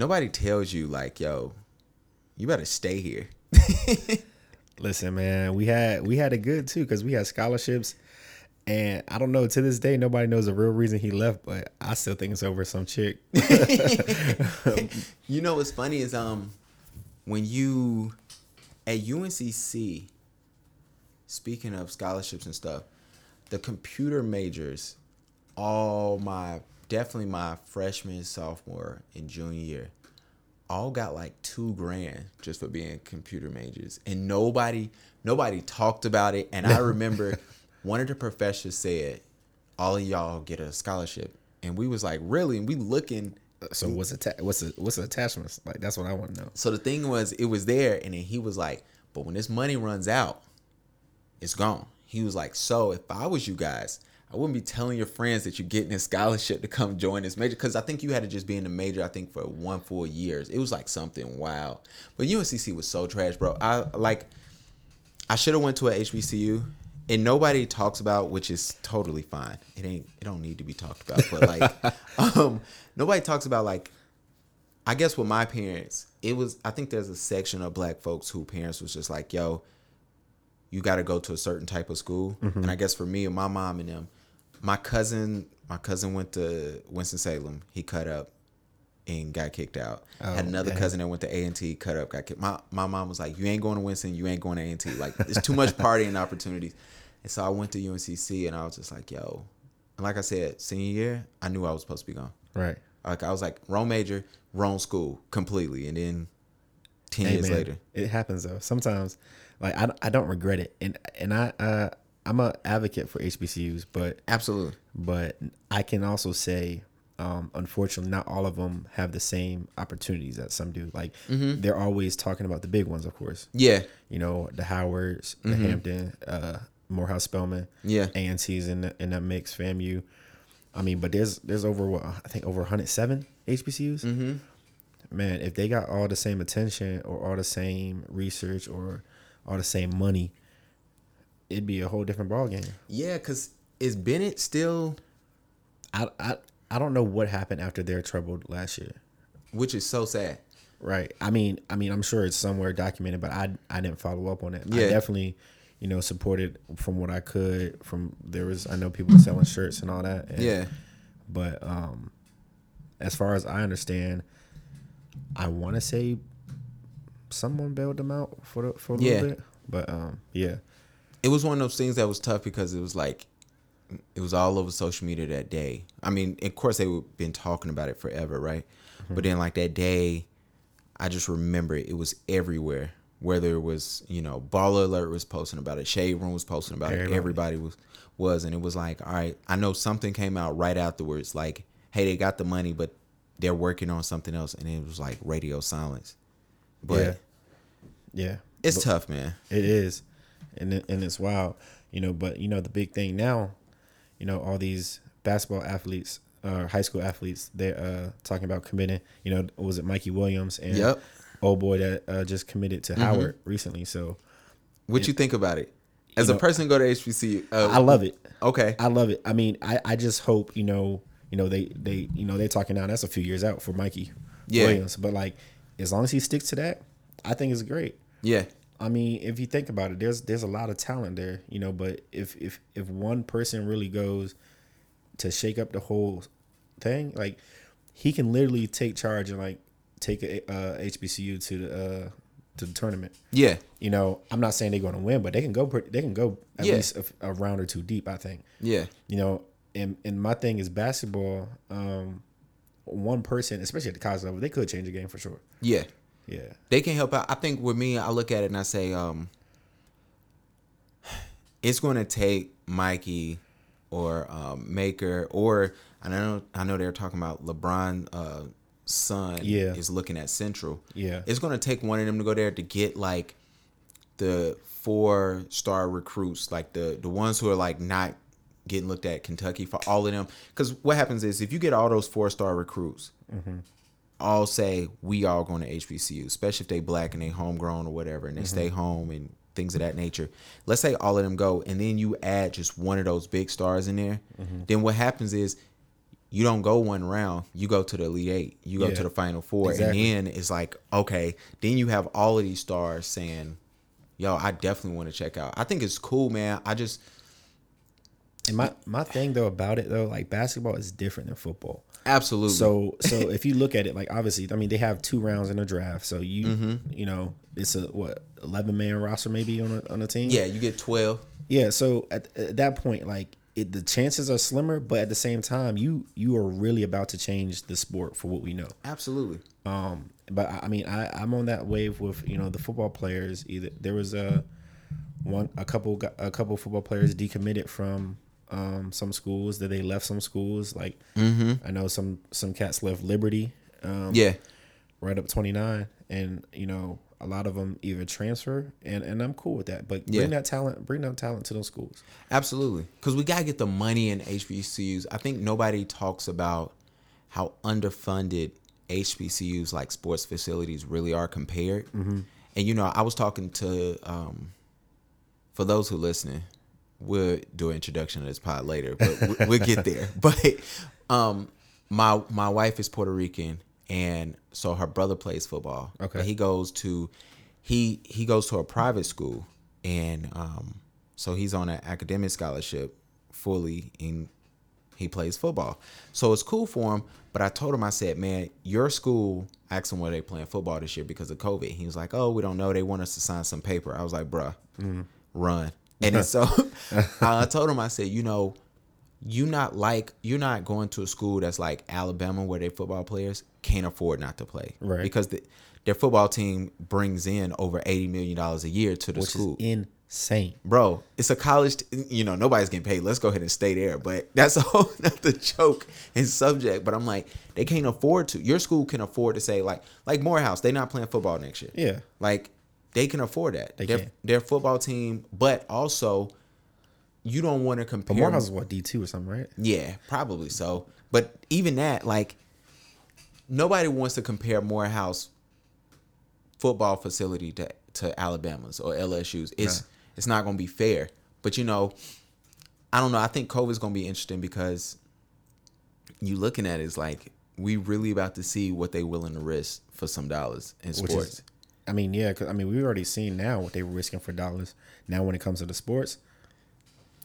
nobody tells you like, yo, you better stay here. Listen, man, we had we had it good too because we had scholarships, and I don't know to this day nobody knows the real reason he left, but I still think it's over some chick. you know what's funny is um when you at UNCC, speaking of scholarships and stuff, the computer majors, all my definitely my freshman, sophomore, and junior year, all got like two grand just for being computer majors, and nobody nobody talked about it. And I remember one of the professors said, "All of y'all get a scholarship," and we was like, "Really?" And we looking. Uh, so what's atta- what's a, what's the attachments like? That's what I want to know. So the thing was, it was there, and then he was like, "But when this money runs out, it's gone." He was like, "So if I was you guys." I wouldn't be telling your friends that you're getting a scholarship to come join this major because I think you had to just be in the major. I think for one full years. It was like something wild. But UNCC was so trash, bro. I like. I should have went to a HBCU, and nobody talks about, which is totally fine. It ain't. It don't need to be talked about. But like, um, nobody talks about like. I guess with my parents, it was. I think there's a section of black folks who parents was just like, "Yo, you got to go to a certain type of school." And I guess for me and my mom and them, my cousin my cousin went to Winston Salem. He cut up and got kicked out. Had another cousin that went to A and T, cut up, got kicked. My my mom was like, "You ain't going to Winston. You ain't going to A and T. Like, it's too much partying opportunities." And so I went to UNCC, and I was just like, "Yo," and like I said, senior year, I knew I was supposed to be gone. Right. Like I was like, wrong major, wrong school, completely, and then ten Hey, years man, later, it happens though. Sometimes, like I, I don't regret it, and and I uh, I'm a advocate for HBCUs, but absolutely, but I can also say, um, unfortunately, not all of them have the same opportunities that some do. Like Mm-hmm. they're always talking about the big ones, of course. yeah, You know, the Howards, the Hampton, uh, Morehouse Spelman, Mm-hmm. Yeah. ANT's in the, in that mix, FAMU. I mean, but there's there's over what I think over 107 HBCUs. Mm-hmm. Man, if they got all the same attention or all the same research or all the same money, it'd be a whole different ball game. yeah. Cause is Bennett still, I, I I don't know what happened after their trouble last year. which is so sad. Right. I mean, I mean, I'm sure it's somewhere documented, but I I didn't follow up on it. I Yeah. definitely, you know, supported from what I could. From there was I know people selling shirts and all that. and- Yeah, But um, as far as I understand, I want to say someone bailed them out for the, for a Yeah. little bit. But um, yeah, it was one of those things that was tough because it was like it was all over social media that day. I mean, of course they've been talking about it forever, right? Mm-hmm. But then like that day, I just remember it, it was everywhere. Whether it was you know Baller Alert was posting about it, Shade Room was posting about Everybody. it, everybody was was, and it was like, all right, I know something came out right afterwards, like, hey, they got the money, but they're working on something else, and it was like radio silence. But Yeah. yeah, it's tough, man. It is, and it, and it's wild, you know. But you know, the big thing now, you know, all these basketball athletes, uh, high school athletes, they're uh, talking about committing. You know, was it Mikey Williams and Yep. Mm-hmm. old boy that uh, just committed to Howard recently? So What you think about it? As a know, person go to HBCU, uh, I love it. Okay. I love it. I mean, I, I just hope you know, you know, they they you know they're talking now. That's a few years out for Mikey Yeah. Williams, but like as long as he sticks to that, I think it's great. Yeah. I mean, if you think about it, there's there's a lot of talent there, you know. But if if if one person really goes to shake up the whole thing, like he can literally take charge and like take a uh, HBCU to the uh, to the tournament. Yeah. You know, I'm not saying they're going to win, but they can go. pretty- They can go at Yeah. least a, a round or two deep. I think. Yeah. You know, and and my thing is basketball. Um, one person, especially at the college level, they could change the game for sure. Yeah. Yeah. They can help out. I think with me, I look at it and I say, um, it's going to take Mikey or um, Maker or I know I know they're talking about LeBron. Uh, son Yeah. is looking at Central. Yeah. It's going to take one of them to go there to get like the four star recruits, like the the ones who are like not getting looked at Kentucky for all of them. Because what happens is if you get all those four star recruits, all say we all going to HBCU, especially if they black and they homegrown or whatever, and they stay mm-hmm. home and things of that nature. Let's say all of them go, and then you add just one of those big stars in there. Mm-hmm. Then what happens is you don't go one round, you go to the Elite Eight, you go Yeah. to the Final Four, Exactly. and then it's like, okay, then you have all of these stars saying, "Yo, I definitely want to check out." I think it's cool, man. I just And my my thing though about it though, like basketball is different than football. absolutely So so if you look at it, like obviously, I mean they have two rounds in a draft. So you Mm-hmm. you know it's a what eleven man roster maybe on a on a team. yeah, you get twelve. Yeah, so at, at that point, like it, the chances are slimmer, but at the same time, you you are really about to change the sport for what we know. Absolutely. Um, but I, I mean, I I'm on that wave with you know the football players. Either there was a one a couple a couple football players decommitted from um some schools that they left some schools. Like I know some some cats left Liberty. Um, Yeah. right up 29 and you know a lot of them either transfer and and i'm cool with that but bring Yeah. that talent bring that talent to those schools Absolutely. Because we got to get the money in HBCUs. I think nobody talks about how underfunded HBCUs like sports facilities really are compared. Mm-hmm. And, you know, I was talking to, um, for those who listening, we'll do an introduction to this pod later, but we- we'll get there. But um, my my wife is Puerto Rican, and so her brother plays football. Okay. He goes to he he goes to a private school, and um, so he's on an academic scholarship fully, and he plays football. So it's cool for him. But I told him, I said, man, your school. I asked him where they playing football this year because of COVID. He was like, oh, we don't know. They want us to sign some paper. I was like, bruh, run. And so I told him, I said, you know, you're not like you're not going to a school that's like Alabama where their football players can't afford not to play, Right. Because the, their football team brings in over eighty million dollars a year to the which school, is insane bro. It's a college, t- you know, nobody's getting paid. Let's go ahead and stay there, but that's a whole nother joke and subject. But I'm like, they can't afford to. Your school can afford to say like, like Morehouse, they're not playing football next year. yeah Like they can afford that. They their, can. their football team, but also you don't want to compare. but morehouse is what d2 or something right Yeah, probably so. But even that, like, nobody wants to compare Morehouse football facility to, to Alabama's or LSU's. It's it's not going to be fair. But you know, I don't know. I think COVID's going to be interesting because you looking at it is like we really about to see what they willing to risk for some dollars in which sports. is i mean yeah 'cause, i mean we've already seen now what they were risking for dollars now when it comes to the sports.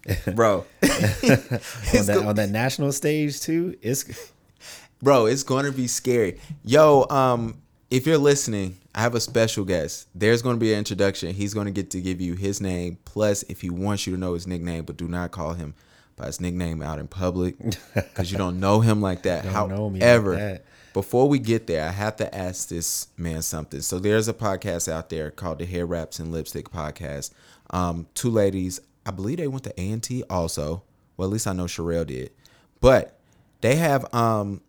Bro, on that, on that national stage too it's bro it's going to be scary. Yo um if you're listening i have a special guest. There's going to be an introduction. He's going to get to give you his name plus if he wants you to know his nickname but do not call him by his nickname out in public because you don't know him like that. Me like however that. Before we get there i have to ask this man something so there's a podcast out there called the hair wraps and lipstick podcast um two ladies i believe they went to a&t also well at least i know Sherelle did but they have um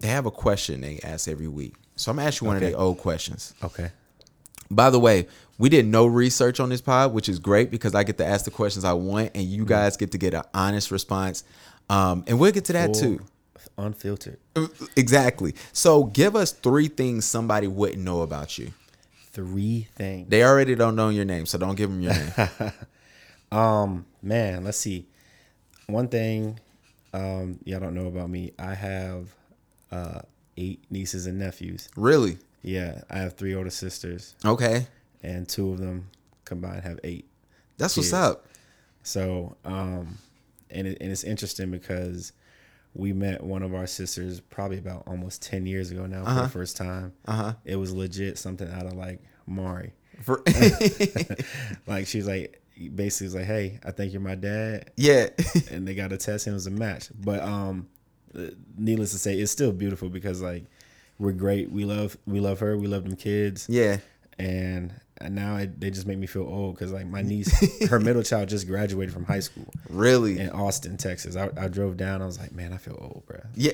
they have a question they ask every week. So I'm gonna ask you one of Okay. their old questions. okay By the way, we did no research on this pod, which is great because I get to ask the questions I want, and Mm. you guys get to get an honest response. Um, and we'll get to that too. Unfiltered Exactly. So give us three things somebody wouldn't know about you. three things They already don't know your name, so don't give them your name. Um, man, let's see. One thing um y'all don't know about me, I have uh eight nieces and nephews. really? Yeah, I have three older sisters Okay. and two of them combined have eight. That's what's up. So, um and it, and it's interesting because we met one of our sisters probably about almost 10 years ago now for the first time. Uh-huh. It was legit something out of like Maury. For- Like she's like basically was like, "Hey, I think you're my dad." yeah. and they got a test and it was a match. But um, uh, needless to say, it's still beautiful because like we're great. We love we love her. We love them kids. yeah. And now it, they just make me feel old because like my niece, her middle child just graduated from high school Really? in Austin, Texas. I, I drove down. I was like, man, I feel old, bro. Yeah.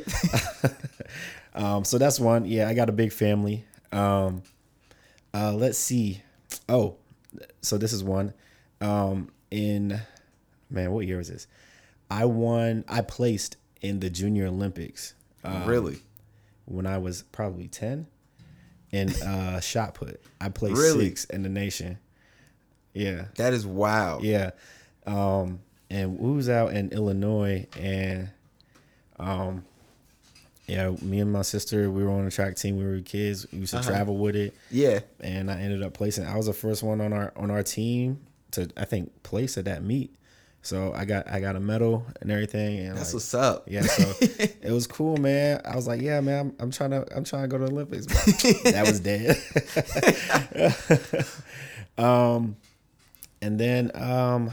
Um, so that's one. Yeah, I got a big family. Um, uh, let's see. Oh, so this is one. Um, in man, what year was this? I won. I placed in the Junior Olympics really? when I was probably ten. In uh, shot put, I placed Really? six in the nation. Yeah, That is wild. yeah. Um, and we was out in Illinois, and Um, yeah, me and my sister, we were on a track team. We were kids. We used to Uh-huh. travel with it, Yeah. and I ended up placing. I was the first one on our on our team to I think place at that meet. So I got I got a medal and everything. And That's like, what's up. yeah, so it was cool, man. I was like, yeah, man, I'm, I'm trying to I'm trying to go to the Olympics. But that was dead. um, and then um,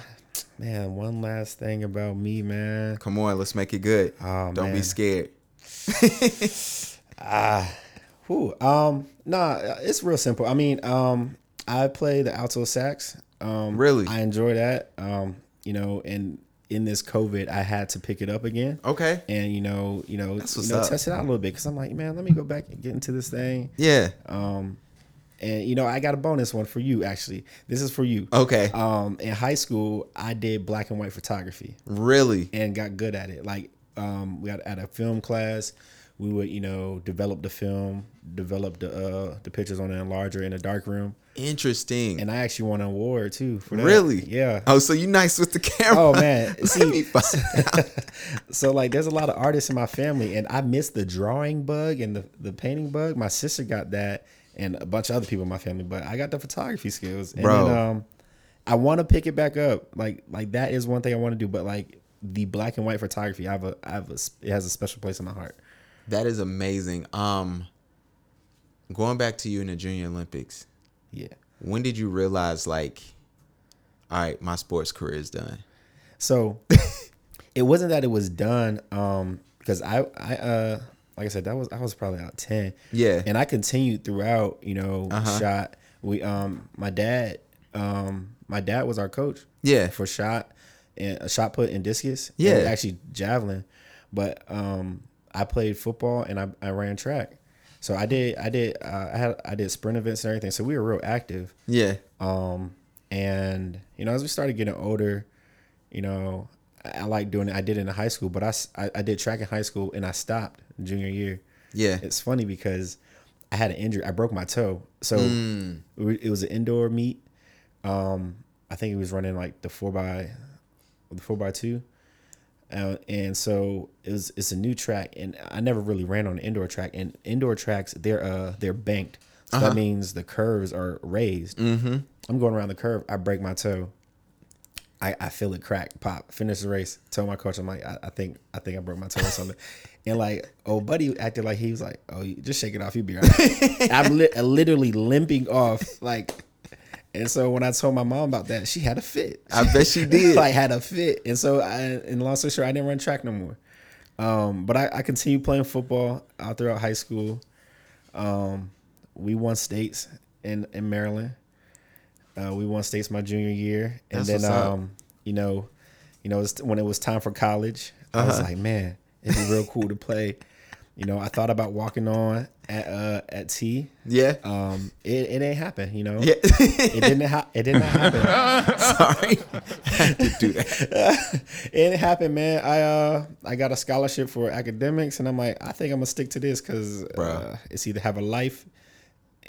man, one last thing about me, man. Come on, let's make it good. Oh, Don't be man. scared. Whew, um, nah, it's real simple. I mean, um, I play the alto sax. Um, Really? I enjoy that. Um, you know, and in this COVID, I had to pick it up again. Okay. And you know, you know, you know, test it out a little bit because I'm like, man, let me go back and get into this thing. Yeah. Um, and you know, I got a bonus one for you. Actually, this is for you. Okay. Um, in high school, I did black and white photography really? and got good at it. Like, um, we got at a film class, we would, you know, develop the film, develop the uh the pictures on an enlarger in a dark room, Interesting. and I actually won an award too for that. really? Yeah. Oh, so you nice with the camera? Oh man, see, so like there's a lot of artists in my family and I missed the drawing bug and the, the painting bug. My sister got that and a bunch of other people in my family, but I got the photography skills. And Bro. then, um I want to pick it back up. Like like that is one thing I want to do, but like the black and white photography, I have a I have a it has a special place in my heart. That is amazing. Um, going back to you in the Junior Olympics, Yeah. when did you realize like, all right, my sports career is done? So it wasn't that it was done um because I I uh like I said that was I was probably out 10. Yeah. And I continued throughout, you know, Uh-huh. shot. We um my dad um my dad was our coach. Yeah. For shot and a shot put and discus. Yeah. And actually javelin. But um I played football and I, I ran track. So I did I did uh, I had I did sprint events and everything. So we were real active. Yeah. Um, and you know, as we started getting older, you know, I, I like doing it. I did it in high school, but I, I did track in high school and I stopped junior year. Yeah. It's funny because I had an injury. I broke my toe. So Mm. it was an indoor meet. Um, I think he was running like the four by, the four by two. Uh, and so it was it's a new track and I never really ran on an indoor track and indoor tracks they're uh they're banked. So that means the curves are raised. Mm-hmm. I'm going around the curve I break my toe. I, I feel it crack pop finish the race tell my coach I'm like I, I think I think I broke my toe or something. And like oh, buddy acted like he was like oh you just shake it off you be right. I'm li- literally limping off like and so when I told my mom about that she had a fit I bet she did. like had a fit. And so I in long story short, I didn't run track no more. Um, but I, I continued playing football out throughout high school. Um, we won states in, in Maryland. Uh, we won states my junior year. And That's then um, you know, you know, when it was time for college, I was Uh-huh. like, man, it'd be real cool to play. You know, I thought about walking on at uh, at T. yeah. Um, it, it ain't happen, you know. yeah. It didn't ha- it didn't happen. Sorry. I had to do that. it happened, man. I uh I got a scholarship for academics, and I'm like, I think I'm gonna stick to this because uh, it's either have a life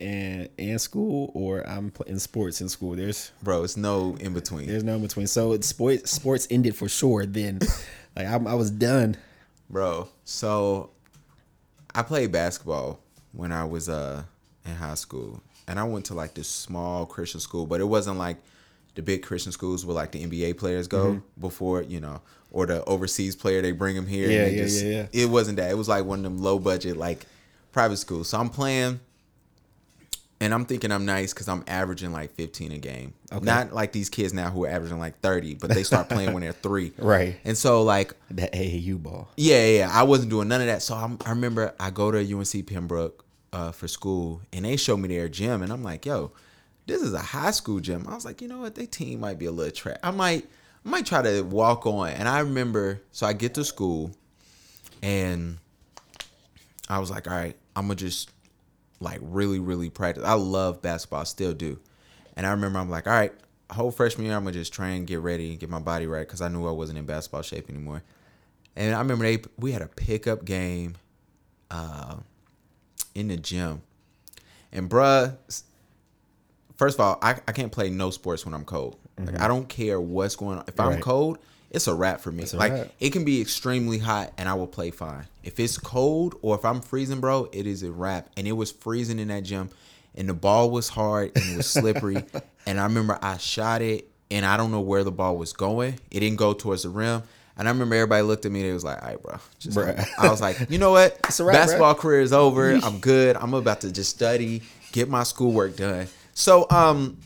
and in school or I'm in sports in school. There's Bro, it's no in between. there's no in between. So it's sports sports ended for sure. Then, like I, I was done. Bro, so I played basketball when I was uh in high school. And I went to like this small Christian school, but it wasn't like the big Christian schools where like the NBA players go before, you know, or the overseas player they bring them here. and Yeah, they yeah, yeah, yeah. It wasn't that. It was like one of them low budget like private schools. So I'm playing and I'm thinking I'm nice because I'm averaging like 15 a game. Not like these kids now who are averaging like 30, but they start playing when they're three. Right. And so like That AAU ball. yeah, yeah, yeah. I wasn't doing none of that. So I'm, I remember I go to UNC Pembroke uh, for school, and they show me their gym, and I'm like, "Yo, this is a high school gym." I was like, "You know what? Their team might be a little trash. I might, I might try to walk on." And I remember, so I get to school, and I was like, "All right, I'm gonna just like really, really practice. I love basketball, I still do." And I remember I'm like, "All right." Whole freshman year, I'm gonna just train, get ready, get my body right, because I knew I wasn't in basketball shape anymore. And I remember they we had a pickup game uh, in the gym. And bruh, first of all, I, I can't play no sports when I'm cold. Like I don't care what's going on. If I'm cold, it's a wrap for me. like wrap. it can be extremely hot and I will play fine. If it's cold or if I'm freezing, bro, it is a wrap. And it was freezing in that gym, and the ball was hard and it was slippery. and I remember I shot it, and I don't know where the ball was going. It didn't go towards the rim. And I remember everybody looked at me and it was like, all right, bro. Just. I was like, you know what? It's a wrap, Basketball bruh. career is over. I'm good. I'm about to just study, get my schoolwork done. So, um,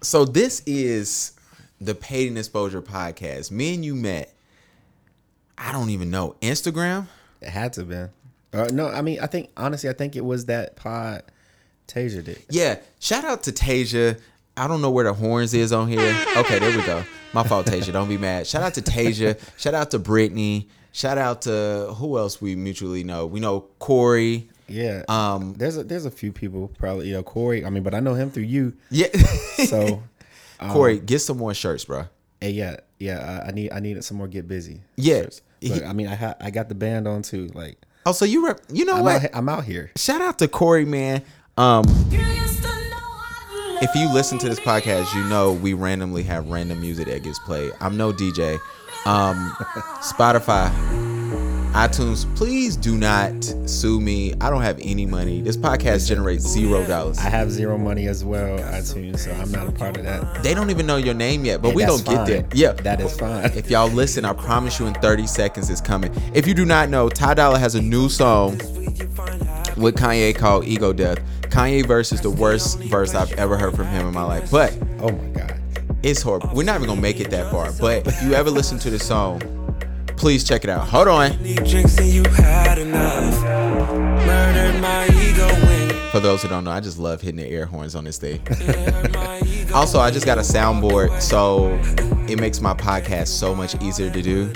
so this is the Paid in Exposure podcast. Me and you met. I don't even know Instagram. It had to be. Uh, no, I mean, I think honestly, I think it was that pod Tasia did. Yeah, shout out to Tasia. I don't know where the horns is on here. Okay, there we go. My fault, Tasia. Don't be mad. Shout out to Tasia. Shout out to Brittany. Shout out to who else we mutually know. We know Corey. Yeah. Um, there's a there's a few people probably know Corey. I mean, but I know him through you. Yeah. So Corey, get some more shirts, bro. hey, yeah, yeah. I, I need I needed some more get busy. Yeah. shirts. But I mean, I ha- I got the band on too. Like Oh, so you rep, you know I'm what? out, I'm out here. Shout out to Corey, man. Um, if you listen to this podcast, you know we randomly have random music that gets played. I'm no DJ. Um, Spotify, iTunes, please do not sue me. I don't have any money. This podcast generates zero dollars. I have zero money as well, iTunes, so I'm not a part of that. They don't even know your name yet, but Hey, we don't get there. fine. Yeah, that is fine. If y'all listen, I promise you in 30 seconds it's coming. If you do not know, Ty Dolla has a new song with Kanye called Ego Death. Kanye verse is the worst verse I've ever heard from him in my life. But Oh my god. it's horrible. We're not even gonna make it that far. But if you ever listen to this song, please check it out. Hold on. Need drinks and you had enough. Murdered my ego when For those who don't know, I just love hitting the air horns on this thing. you my ego. Also, I just got a soundboard, so it makes my podcast so much easier to do.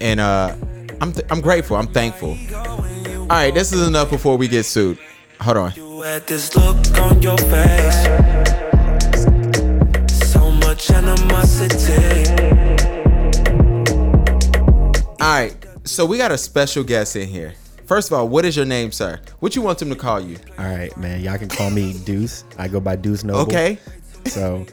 And uh, I'm th- I'm grateful. I'm thankful. All right, this is enough before we get sued. Hold on. This look on your face. So much animosity. All right, so we got a special guest in here. First of all, what is your name, sir? What you want them to call you? All right, man. Y'all can call me Deuce. I go by Deuce Noble. Okay. So,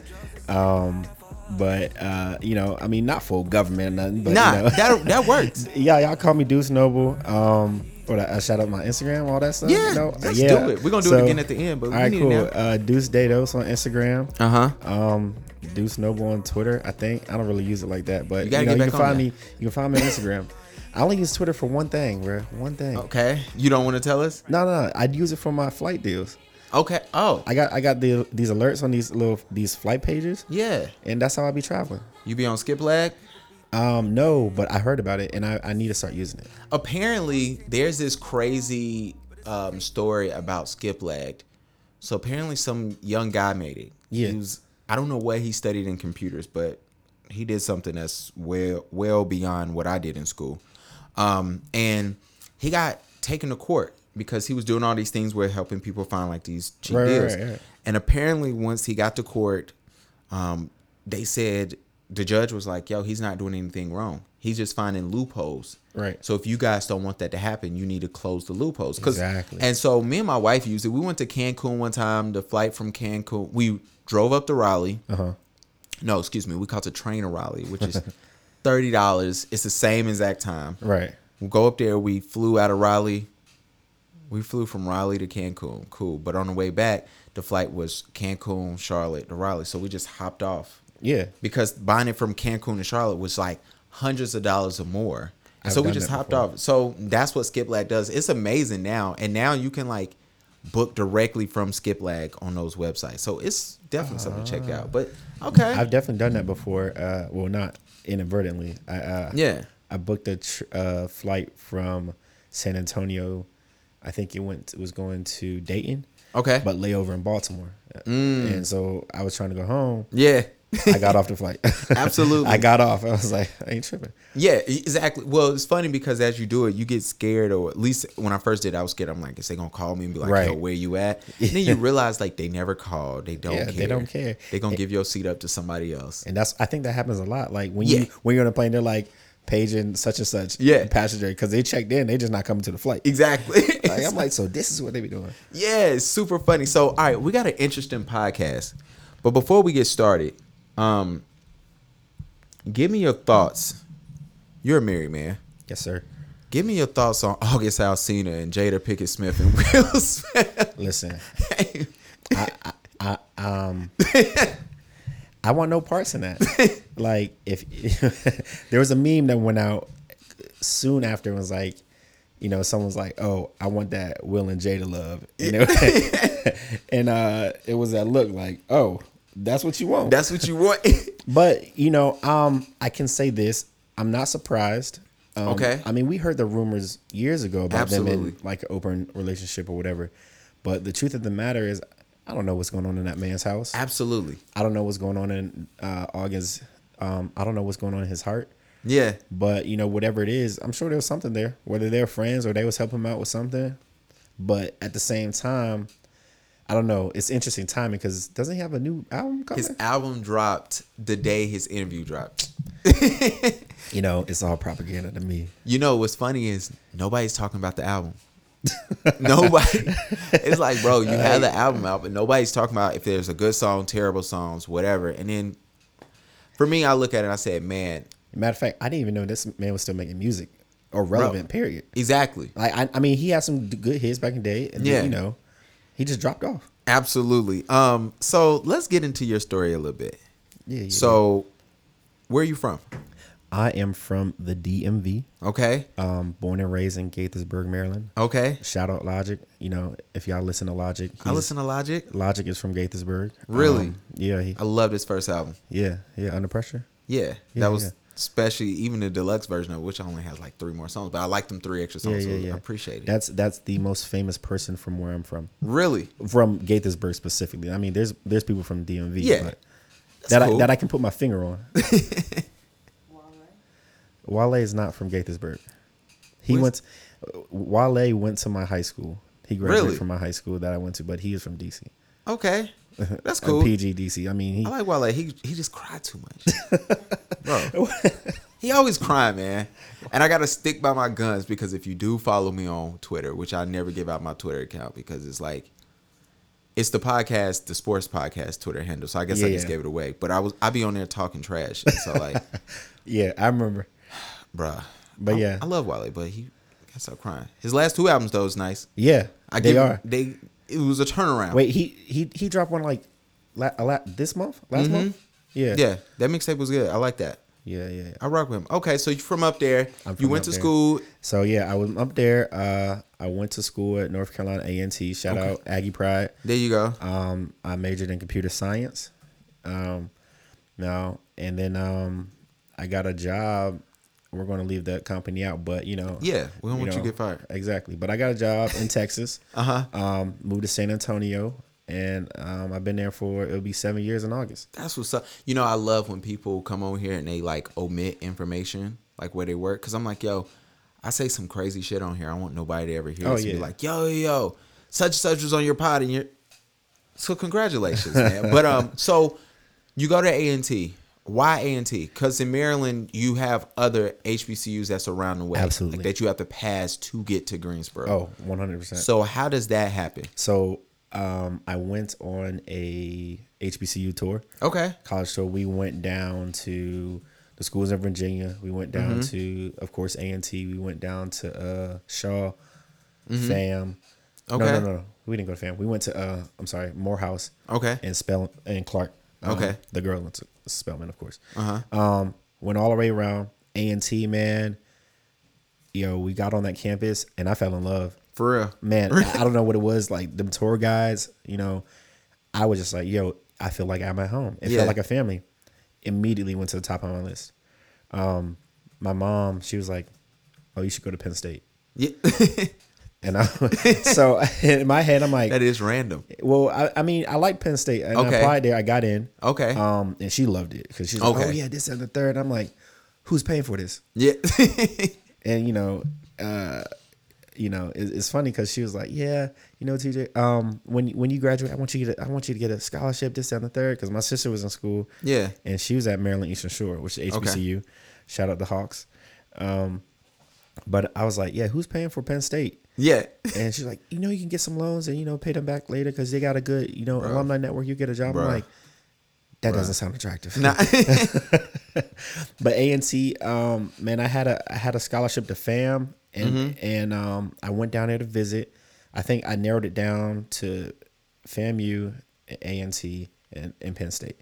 um, but uh, you know, I mean, not for government, nothing. But, Nah, you know. that that works. yeah, y'all call me Deuce Noble. Um, or I shout out my Instagram, all that stuff. Yeah, you know? let's do it. We're gonna do it again at the end, but all we right, cool. Uh, Deuce Dedos on Instagram. Uh huh. Um, Deuce Noble on Twitter. I think I don't really use it like that, but You you, know, you can find me. You can find me on Instagram. I only use Twitter for one thing, bro. One thing. Okay. You don't want to tell us? No, no, no. I'd use it for my flight deals. Okay. Oh, I got I got the these alerts on these little these flight pages, yeah. and that's how I be traveling. You be on Skip Lagged? Um, no, but I heard about it, and I, I need to start using it. apparently there's this crazy um, story about skip lagged. So apparently some young guy made it. Yeah. He was, I don't know what he studied in computers, but he did something that's well well beyond what I did in school. Um, and he got taken to court because he was doing all these things where helping people find like these cheap Right, deals. right, right. And apparently once he got to court, um, they said the judge was like, "Yo, he's not doing anything wrong. He's just finding loopholes." Right. So if you guys don't want that to happen, you need to close the loopholes. Exactly. And so me and my wife used it. We went to Cancun one time. The flight from Cancun, we drove up to Raleigh. Uh huh. No, excuse me. We caught the train to Raleigh, which is thirty dollars. It's the same exact time. Right. We go up there. We flew out of Raleigh. We flew from Raleigh to Cancun. Cool. But on the way back, the flight was Cancun, Charlotte to Raleigh. So we just hopped off Yeah. because buying it from Cancun to Charlotte was like hundreds of dollars or more. And I've so we just hopped before. off. So that's what Skip Lagged does. It's amazing now. And now you can like book directly from Skip Lagged on those websites. So it's definitely something to check out. But okay. I've definitely done that before. Uh, well, not inadvertently. I uh, yeah. I booked a tr- uh, flight from San Antonio. I think it went it was going to Dayton, Okay. but layover in Baltimore. Mm. And so I was trying to go home. yeah. I got off the flight. Absolutely. I got off. I was like, I ain't tripping. Yeah, exactly. Well, it's funny because as you do it, you get scared, or at least when I first did, I was scared. I'm like, is they gonna call me and be like, Right. "Yo, where you at?" And then you realize like they never call. They don't Yeah, care. they don't care. They gonna give your seat up to somebody else. And that's I think that happens a lot. Like when Yeah. you when you're on a plane, they're like paging such and such Yeah. passenger because they checked in. They just not coming to the flight. Exactly. Like, I'm like, so this is what they be doing. yeah, it's super funny. So, all right, we got an interesting podcast, But before we get started, um, give me your thoughts. You're a married man. Yes, sir. Give me your thoughts on August Alsina and Jada Pinkett Smith and Will Smith. Listen, I um I want no parts in that. like if there was a meme that went out soon after and was like, you know, someone's like, "Oh, I want that Will and Jada love," you know, and uh, it was that look like, "Oh, that's what you want." That's what you want. But you know, um, I can say this: I'm not surprised. Um, Okay. I mean, we heard the rumors years ago about them in like an open relationship or whatever. But the truth of the matter is, I don't know what's going on in that man's house. Absolutely. I don't know what's going on in uh, August. Um, I don't know what's going on in his heart. Yeah. But you know, whatever it is, I'm sure there was something there. Whether they're friends or they was helping him out with something. But at the same time, I don't know. It's interesting timing because doesn't he have a new album coming? His album dropped the day his interview dropped. you know, it's all propaganda to me. You know what's funny is nobody's talking about the album. Nobody. It's like, bro, you have the album out, but nobody's talking about if there's a good song, terrible songs, whatever. And then for me, I look at it and I said, man, Matter of fact, I didn't even know this man was still making music or relevant. Period. exactly. Like I, I mean, he had some good hits back in the day, and Yeah. then, you know, he just dropped off. Absolutely. Um, so let's get into your story a little bit. Yeah. yeah. So where are you from? I am from the DMV. Okay. Um, born and raised in Gaithersburg, Maryland. Okay. Shout out Logic. You know, if y'all listen to Logic, I listen to Logic. Logic is from Gaithersburg. Really? Um, yeah. He, I love his first album. yeah. Yeah. Under pressure. Yeah, Yeah, that was yeah. Especially even the deluxe version of which only has like three more songs, but I like them three extra songs. Yeah. so Yeah. I appreciate it. That's that's the most famous person from where I'm from. really From Gaithersburg specifically. I mean, there's there's people from DMV. Yeah. But that cool. I that I can put my finger on. Wale is not from Gaithersburg. He Where's- went. Wale went to my high school. He graduated Really? from my high school that I went to, but he is from DC. okay. That's cool. PG DC. I mean, he. I like Wale. He he just cried too much, bro. He always crying, man. And I gotta stick by my guns because if you do follow me on Twitter, which I never give out my Twitter account because it's like it's the podcast, the sports podcast Twitter handle. So I guess I just yeah. gave it away. But I was I be on there talking trash. And so like, yeah, I remember. bruh. But I- yeah. I love Wale, but he can't stop crying. His last two albums though is nice. Yeah, I they give are. they it was a turnaround. Wait, he he he dropped one like la, a la, this month, last month. Yeah, Mm-hmm. Yeah, that mixtape was good. I like that. yeah, yeah. yeah. I rock with him. Okay, so you from up there. I'm you went to there. school. So yeah, I was up there. Uh, I went to school at North Carolina A and T. Shout out Aggie Pride. There you go. Um, I majored in computer science. Um, now and then um, I got a job. We're going to leave that company out, but you know, Yeah, we don't want you to get fired. Exactly, but I got a job in Texas. Uh huh. Um, moved to San Antonio, and um, I've been there for it'll be seven years in August. That's what's up. You know, I love when people come on here and they like omit information, like where they work. Cause I'm like, yo, I say some crazy shit on here. I want nobody to ever hear Oh, this and be like, yo, yo, yo, such and such was on your pod and you're. So congratulations, man. but um, so you go to A and T. Why A and T? Because in Maryland you have other HBCUs that's around the way, Absolutely. like that you have to pass to get to Greensboro. Oh, 100 percent. So how does that happen? So um, I went on a HBCU tour, Okay. college tour. We went down to the schools in Virginia. We went down to, of course, A and T. We went down to uh, Shaw, Fam. Okay. No, no, no, no. We didn't go to Fam. We went to, uh, I'm sorry, Morehouse Okay. and Spell and Clark. Um, Okay. The girl went to Spelman, of course. Uh huh. Um, went all the way around A and T, man. Yo, we got on that campus and I fell in love. For real. Man, I don't know what it was. Like them tour guides, you know, I was just like, yo, I feel like I'm at home. It Yeah. felt like a family. Immediately went to the top of my list. Um, my mom, she was like, "Oh, you should go to Penn State." Yeah. And I, so in my head, I'm like, that is random. well, I, I mean, I like Penn State, and Okay. I applied there. I got in. Okay. Um, and she loved it because she's like, Okay. "Oh yeah, this and the third. I'm like, "Who's paying for this?" Yeah. and you know, uh, you know, it, it's funny because she was like, "Yeah, you know, TJ, um, when when you graduate, I want you to get a, I want you to get a scholarship, this and the third. Because my sister was in school, Yeah. and she was at Maryland Eastern Shore, which is HBCU. Shout out the Hawks. Um, but I was like, "Yeah, who's paying for Penn State?" yeah. And she's like, "You know, you can get some loans and you know pay them back later because they got a good you know alumni network. You get a job." Bruh. I'm like, That doesn't sound attractive. Nah. But ANC, um, man, I had a I had a scholarship to FAM, and Mm-hmm. and um, I went down there to visit. I think I narrowed it down to FAMU, ANC, and, and Penn State.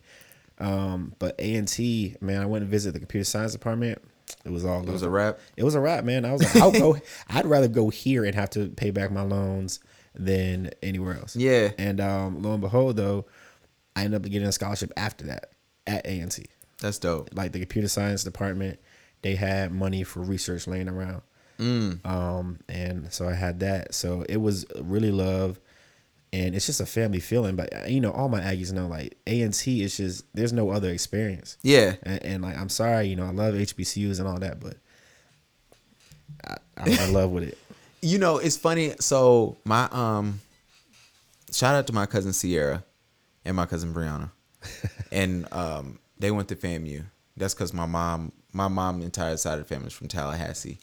Um, but ANC, man, I went and visited the computer science department. It was all it was a wrap. It was a wrap, man. I was like, I'll go. I'd rather go here and have to pay back my loans than anywhere else. Yeah. And um, lo and behold, though, I ended up getting a scholarship after that at ANC That's dope. like the computer science department, they had money for research laying around. Um, and so I had that. So it was really love, and it's just a family feeling. But uh, you know, all my Aggies know like A and T. is just there's no other experience. Yeah. And, and like I'm sorry, you know, I love HBCUs and all that, but I, I'm in love with it. You know, it's funny. So my um, shout out to my cousin Sierra and my cousin Brianna, and um, they went to FAMU. That's because my mom, my mom, entire side of the family is from Tallahassee,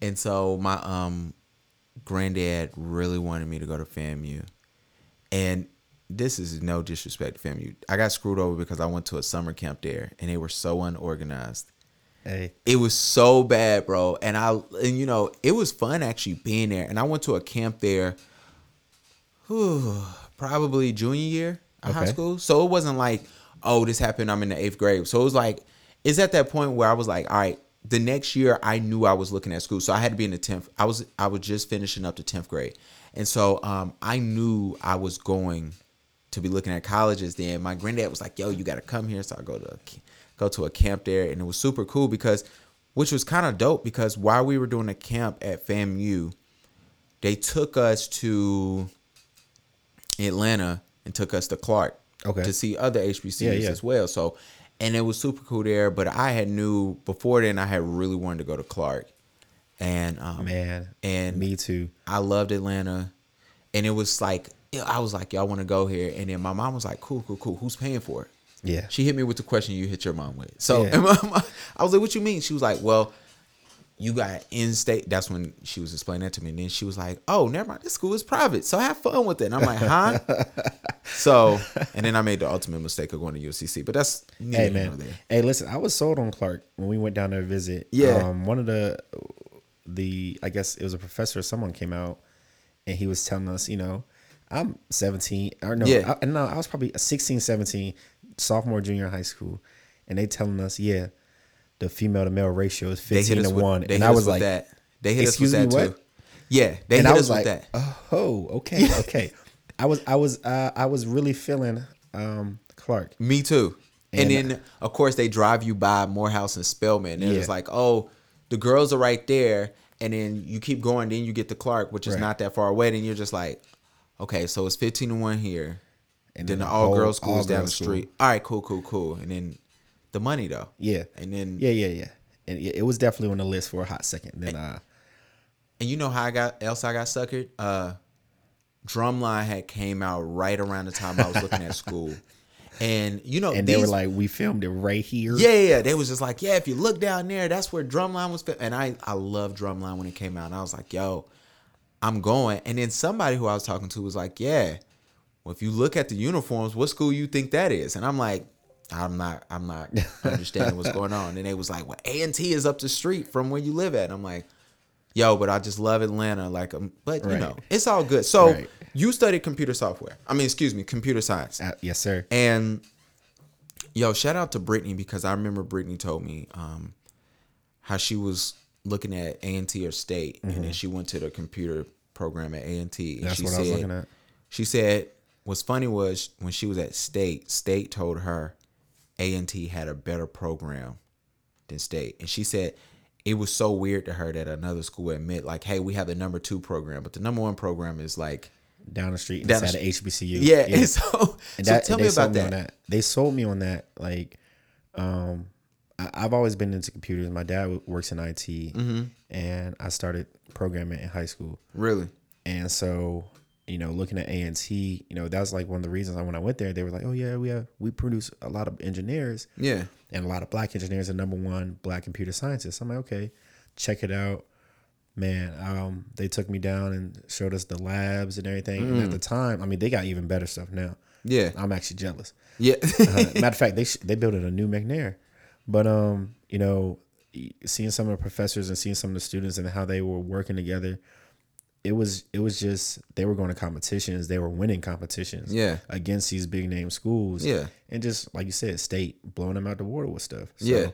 and so my um, granddad really wanted me to go to FAMU, and this is no disrespect to FAMU. I got screwed over because I went to a summer camp there, and they were so unorganized. Hey, It was so bad, bro. And I and you know, it was fun actually being there. And I went to a camp there whew, probably junior year of high school. So it wasn't like, oh, this happened, I'm in the eighth grade. So it was like, it's at that point where I was like, all right, the next year I knew I was looking at school. So I had to be in the tenth. I was I was just finishing up the tenth grade. And so um I knew I was going to be looking at colleges then my granddad was like yo you got to come here so i go to a, go to a camp there and it was super cool because which was kind of dope because while we were doing a camp at famu they took us to atlanta and took us to clark Okay. to see other hbcus Yeah, yeah. as well so and it was super cool there but i had knew before then i had really wanted to go to clark and um, man, and me too. I loved Atlanta, and it was like I was like, y'all want to go here, and then my mom was like, cool, cool, cool. Who's paying for it? Yeah. She hit me with the question you hit your mom with. So Yeah. mom- I was like, what you mean? She was like, well, you got in state. That's when she was explaining that to me. And then she was like, oh, never mind. This school is private, so have fun with it. And I'm like, huh? so, and then I made the ultimate mistake of going to UCC, but that's Hey man. Hey, listen, I was sold on Clark when we went down there to visit. Yeah. Um, one of the the I guess it was a professor or someone came out and he was telling us, you know, I'm 17 or no, Yeah. I, no, I was probably 16, 17, sophomore, junior high school, and they telling us, yeah, the female to male ratio is They hit 15 us to with, one, They and hit I us was with like, that. They hit excuse us with that what? too. Yeah, they and hit I us was with like, that. oh, okay, okay. I was, I was, uh, I was really feeling um Clark. Me too. And, And- then of course they drive you by Morehouse and Spelman. And it's Yeah. like, oh, the girls are right there. And then you keep going, then you get to Clark, which is Right. not that far away. Then you're just like, okay, so it's 15 to 1 here. And then then the all girls school is down the all-girls school. street. All right, cool, cool, cool. And then the money though. Yeah. And then Yeah, yeah, yeah. And it it was definitely on the list for a hot second. Then uh And you know how I got else I got suckered? Uh Drumline had came out right around the time I was looking at school. And you know and they were like, we filmed it right here. Yeah, yeah. They was just like, yeah, if you look down there, that's where Drumline was. Fi-. And I, I love Drumline when it came out. And I was like, yo, I'm going. And then somebody who I was talking to was like, yeah, well, if you look at the uniforms, what school you think that is? And I'm like, I'm not, I'm not understanding what's going on. And they was like, well, A and T is up the street from where you live at. And I'm like, yo, but I just love Atlanta. Like, um, but you Right. know, it's all good. So Right. you studied computer software. I mean, excuse me, computer science. Uh, yes, sir. And yo, shout out to Brittany because I remember Brittany told me um, how she was looking at A and T or State, and then she went to the computer program at A and T. Mm-hmm. That's she what I said, was looking at. She said, "What's funny was when she was at State, State told her A and T had a better program than State, and she said." It was so weird to her that another school admit, like, "Hey, we have the number two program, but the number one program is like, Down the street Down the inside of HBCU. yeah." And so, And so tell and me they sold about that. They sold me on that. Like, um, I, I've always been into computers. My dad works in IT, Mm-hmm. and I started programming in high school. Really? And so, you know, looking at ANT, you know, that was like one of the reasons I, when I went there, they were like, oh yeah, we have we produce a lot of engineers Yeah. And a lot of black engineers and number one black computer scientists. I'm like, okay, check it out. Man, um, they took me down and showed us the labs and everything. And Mm. at the time, I mean, they got even better stuff now. Yeah. I'm actually jealous. Yeah. Uh, matter of fact, they sh- they built a new McNair, but um, you know, seeing some of the professors and seeing some of the students and how they were working together, it was it was just they were going to competitions, they were winning competitions, Yeah. against these big name schools, Yeah. and just like you said, state blowing them out the water with stuff. So Yeah.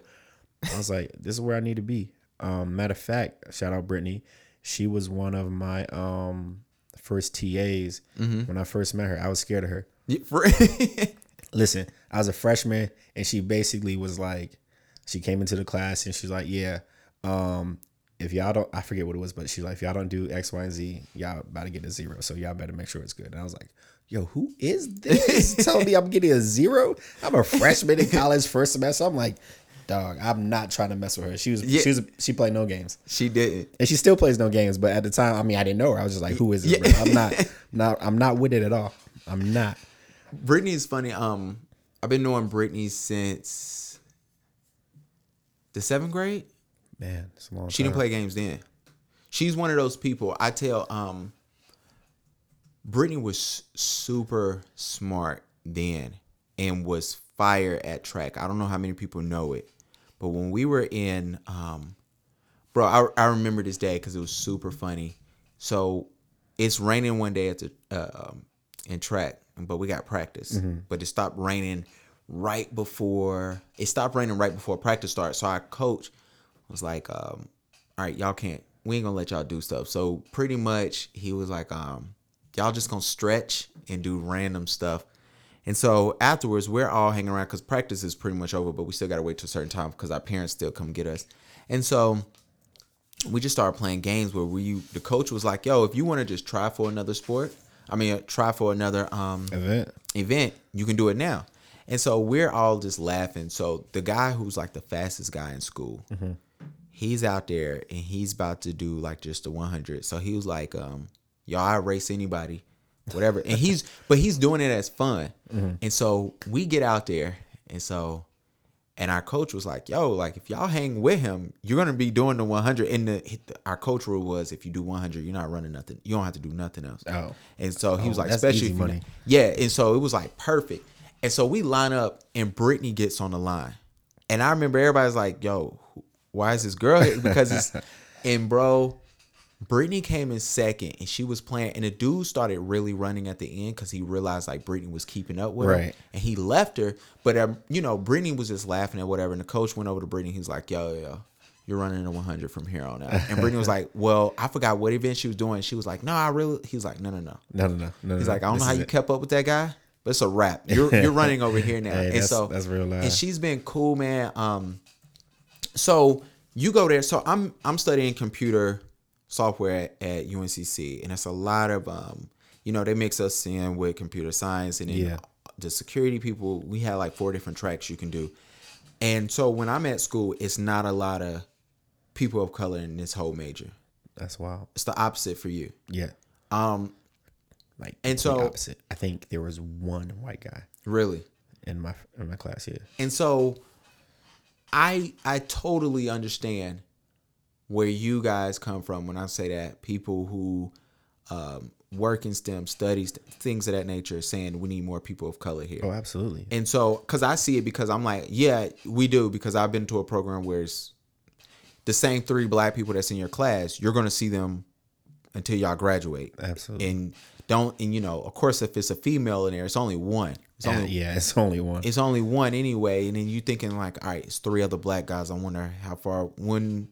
I was like, this is where I need to be. Um, matter of fact, shout out Brittany, she was one of my um first TAs Mm-hmm. when I first met her. I was scared of her listen, I was a freshman and she basically was like, she came into the class and she's like, yeah, um, if y'all don't, I forget what it was, but she's like, if y'all don't do X, Y, and Z, y'all about to get a zero. So y'all better make sure it's good. And I was like, yo, who is this? Telling me I'm getting a zero? I'm a freshman in college, first semester. I'm like, dog, I'm not trying to mess with her. She was, Yeah. she was, she played no games. she didn't. And she still plays no games, but at the time, I mean, I didn't know her. I was just like, "Who is this?" Yeah. I'm not, not, I'm not with it at all. I'm not. Brittany is funny. Um, I've been knowing Brittany since the seventh grade. Man, it's a long She didn't play games then. She's one of those people. I tell um Brittany was super smart then and was fire at track. I don't know how many people know it. But when we were in um bro, I, I remember this day because it was super funny. So it's raining one day at the uh, um, in track, but we got practice. But it stopped raining right before it stopped raining right before practice started. So our coach was like, um, "All right, y'all can't. We ain't gonna let y'all do stuff." So pretty much, he was like, um, "Y'all just gonna stretch and do random stuff." And so afterwards, we're all hanging around because practice is pretty much over, but we still gotta wait till a certain time because our parents still come get us. And so we just started playing games where we the coach was like, "Yo, if you want to just try for another sport, I mean, uh, try for another um event. event, you can do it now." And so we're all just laughing. So the guy who's like the fastest guy in school, he's out there and he's about to do like just the 100. So he was like, um, "Y'all, I race anybody, whatever." And he's but he's doing it as fun. And so we get out there, and so and our coach was like, "Yo, like if y'all hang with him, you're gonna be doing the 100." And the, our coach rule was, if you do 100, you're not running nothing. You don't have to do nothing else. Oh. And so he was Oh, like, especially easy if you- money. yeah. And so it was like perfect. And so we line up, and Brittany gets on the line, and I remember everybody's like, "Yo, why is this girl here?" Because it's and bro. Brittany came in second and she was playing and the dude started really running at the end because he realized like Brittany was keeping up with her Right. and he left her. But um, you know, Brittany was just laughing at whatever. And the coach went over to Brittany. He's like, "Yo, yo, you're running a 100 from here on out." And Brittany was like, "Well, I forgot what event she was doing." She was like, "No, I really." He was like, "No, no, no." No, no, no, no. He's no. like, "I don't know how you it. kept up with that guy, but it's a wrap. You're you're running over here now." Hey, and so that's real life. And she's been cool, man. Um, so you go there. So I'm I'm studying computer software at, at UNCC, and it's a lot of um, you know, they mix us in with computer science and then Yeah. the security people. We had like four different tracks you can do, and so when I'm at school, it's not a lot of people of color in this whole major. That's wild. It's the opposite for you. Yeah. Um, Like And so- opposite. I think there was one white guy really. in my in my class. Yeah. And so I I totally understand where you guys come from when I say that people who um, work in STEM studies things of that nature saying we need more people of color here. Oh, absolutely. And so cuz I see it because I'm like, yeah, we do because I've been to a program where it's the same three black people that's in your class, you're going to see them until y'all graduate. Absolutely. And don't and you know, of course if it's a female in there, it's only one. It's Yeah, only yeah, it's only one. it's only one anyway, and then you thinking like, all right, it's three other black guys. I wonder how far when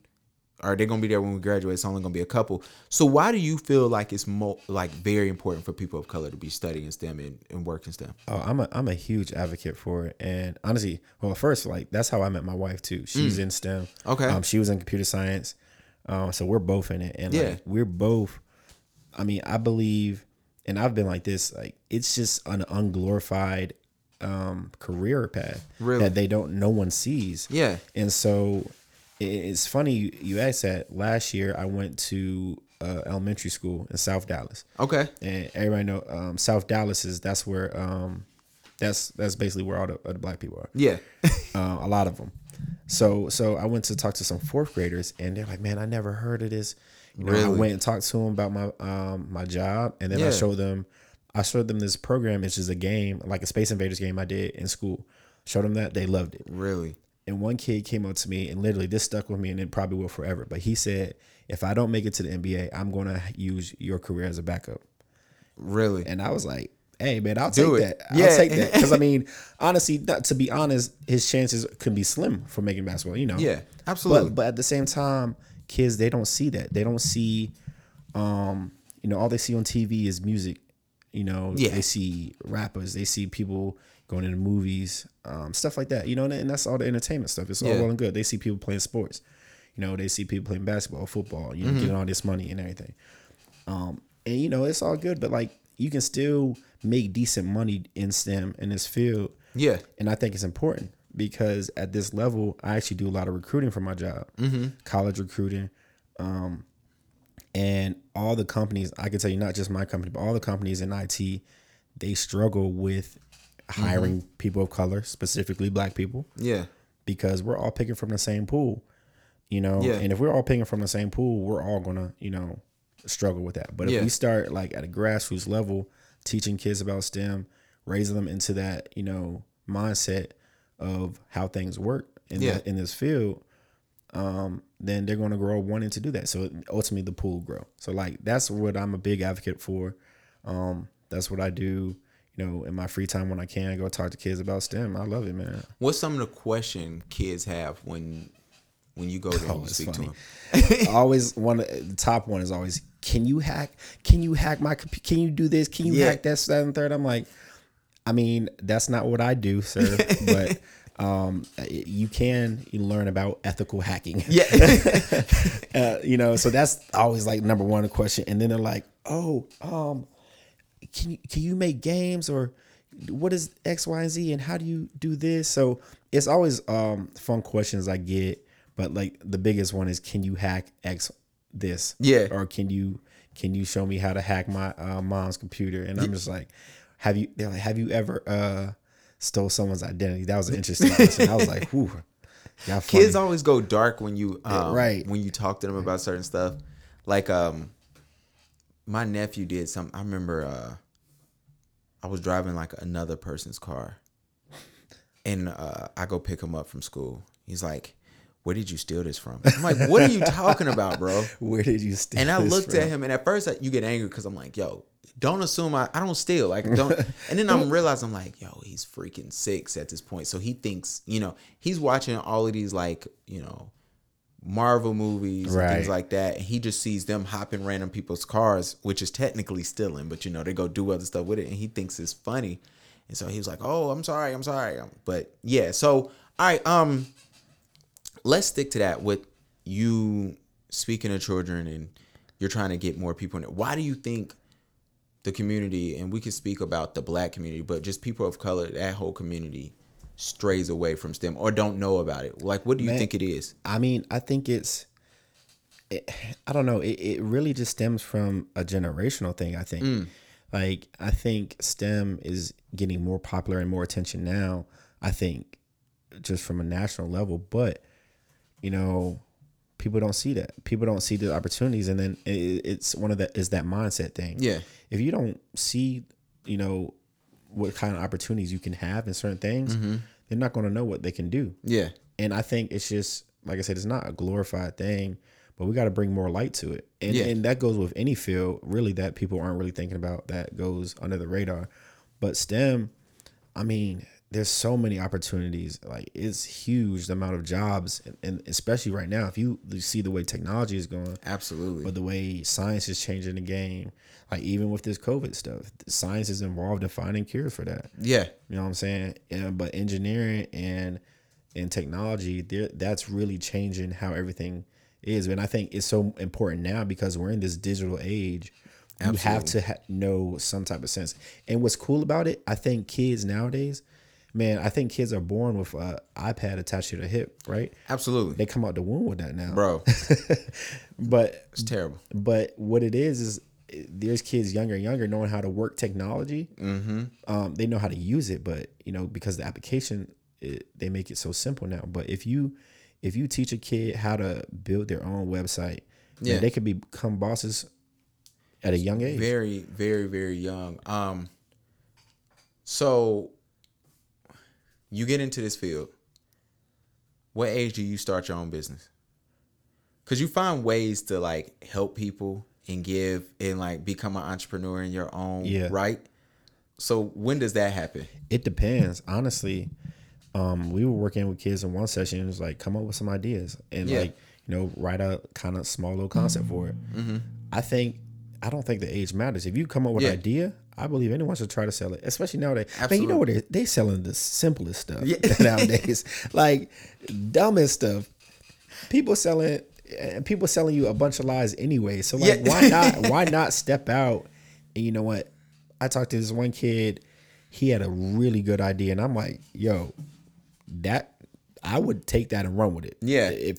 are they gonna be there when we graduate? It's only gonna be a couple. So why do you feel like it's mo- like very important for people of color to be studying STEM and, and work in STEM? Oh, I'm a I'm a huge advocate for it, and honestly, well, first, like that's how I met my wife too. She's in STEM. Mm. Okay. Um, she was in computer science, um, so we're both in it, and Yeah. like we're both. I mean, I believe, and I've been like this. Like it's just an unglorified um, career path Really? that they don't, no one sees. Yeah. And so it's funny you, you asked that. Last year, I went to uh, elementary school in South Dallas Okay. and everybody know um, South Dallas is that's where um, that's that's basically where all the, all the black people are. Yeah. Uh, a lot of them. So so I went to talk to some fourth graders, and they're like, "Man, I never heard of this." You know, I went and talked to them about my um, my job, and then I showed them. I showed them this program. It's just a game, like a Space Invaders game I did in school. Showed them that they loved it. Really? And one kid came up to me and literally this stuck with me and it probably will forever. But he said, if I don't make it to the NBA, I'm gonna use your career as a backup. Really? And I was like, hey man, I'll Do take it. that. Yeah. I'll take that. Because I mean, honestly, not, to be honest, his chances could be slim for making basketball, you know. Yeah, absolutely. But but at the same time, kids they don't see that. They don't see um, you know, all they see on TV is music. You know, Yeah. they see rappers, they see people going into movies, um, stuff like that. You know, and, that's all the entertainment stuff. It's all Yeah. well and good. They see people playing sports. You know, they see people playing basketball, football, you know, Mm-hmm. getting all this money and everything. Um, and you know, it's all good, but like you can still make decent money in STEM in this field. yeah. And I think it's important because at this level, I actually do a lot of recruiting for my job, college recruiting. Um, and all the companies, I can tell you, not just my company, but all the companies in IT, they struggle with hiring people of color, specifically black people, Yeah. because we're all picking from the same pool, you know? Yeah. And if we're all picking from the same pool, we're all going to, you know, struggle with that. But if Yeah. we start like at a grassroots level, teaching kids about STEM, raising them into that, you know, mindset of how things work in Yeah. that, in this field, um, then they're going to grow wanting to do that. So ultimately, the pool will grow. So like that's what I'm a big advocate for. Um, that's what I do. You know, in my free time when I can, I go talk to kids about STEM. I love it, man. What's some of the question kids have when when you go there and Oh, it's speak funny. to them? always one the top one is always can you hack can you hack my can you do this can you Yeah. hack that that and third i'm like i mean that's not what i do sir but um you can learn about ethical hacking Yeah. uh, you know so that's always like number one question and then they're like oh um can you can you make games or what is x y and z and how do you do this so it's always um fun questions i get but like the biggest one is can you hack x this Yeah. or can you can you show me how to hack my uh, mom's computer and i'm just like have you they're like have you ever uh stole someone's identity that was an interesting question i was like whew y'all funny. kids always go dark when you um, right. when you talk to them about certain stuff. Like um, my nephew did some. I remember uh, I was driving like another person's car, and uh, I go pick him up from school. He's like, "Where did you steal this from?" I'm like, "What are you talking about, bro?" where did you steal this? And I looked from? at him, and at first I, you get angry because I'm like, "Yo, don't assume I, I don't steal." Like, don't. and then I'm realizing I'm like, "Yo, he's freaking six at this point." So he thinks, you know, he's watching all of these like, you know, Marvel movies and things like that, and he just sees them hopping random people's cars, which is technically stealing, but you know they go do other stuff with it, and he thinks it's funny. And so he was like, "Oh, I'm sorry, I'm sorry." Um, But yeah, so all right, um, let's stick to that with you speaking of children and you're trying to get more people in it. Why do you think the community and we can speak about the black community, but just people of color, that whole community strays away from STEM or don't know about it? Like what do you Man. think it is? I mean, I think it's, it, I don't know. It, it really just stems from a generational thing. I think, Mm. like, I think STEM is getting more popular and more attention now. I think, just from a national level, but you know, people don't see that. People don't see the opportunities, and then it's one of the is that mindset thing. Yeah. If you don't see, you know, what kind of opportunities you can have in certain things, Mm-hmm. they're not going to know what they can do. Yeah. And I think it's just like I said, it's not a glorified thing, but we got to bring more light to it. And Yeah. and that goes with any field really that people aren't really thinking about that goes under the radar. But STEM, I mean, there's so many opportunities. Like it's huge the amount of jobs, and, and especially right now, if you see the way technology is going, Absolutely. but the way science is changing the game, like even with this COVID stuff, science is involved in finding cures for that. yeah. You know what I'm saying? Yeah, but engineering and and technology, that's really changing how everything is. And I think it's so important now because we're in this digital age. You have to ha- know some type of sense. And what's cool about it, I think kids nowadays, man, I think kids are born with a iPad attached to their hip, right? Absolutely. They come out the womb with that now. Bro, But it's terrible. but what it is is there's kids younger and younger knowing how to work technology. Mm-hmm. Um, they know how to use it, but you know because the application it, they make it so simple now. But if you if you teach a kid how to build their own website, Yeah. yeah, they could become bosses at a young age. Very, very, very young. Um, so you get into this field. What age do you start your own business? Cause you find ways to like help people and give and like become an entrepreneur in your own Yeah. right. So when does that happen? It depends, honestly. Um, we were working with kids in one session. It was like, come up with some ideas and Yeah. like, you know, write a kind of small little concept for it. I think, I don't think the age matters. If you come up with Yeah. an idea, I believe anyone should try to sell it, especially nowadays. I mean, you know what? They they selling the simplest stuff Yeah. nowadays, like dumbest stuff. People selling, and people selling you a bunch of lies anyway. So like, Yeah. why not? Why not step out? And you know what? I talked to this one kid. He had a really good idea, and I'm like, yo, that I would take that and run with it. Yeah. If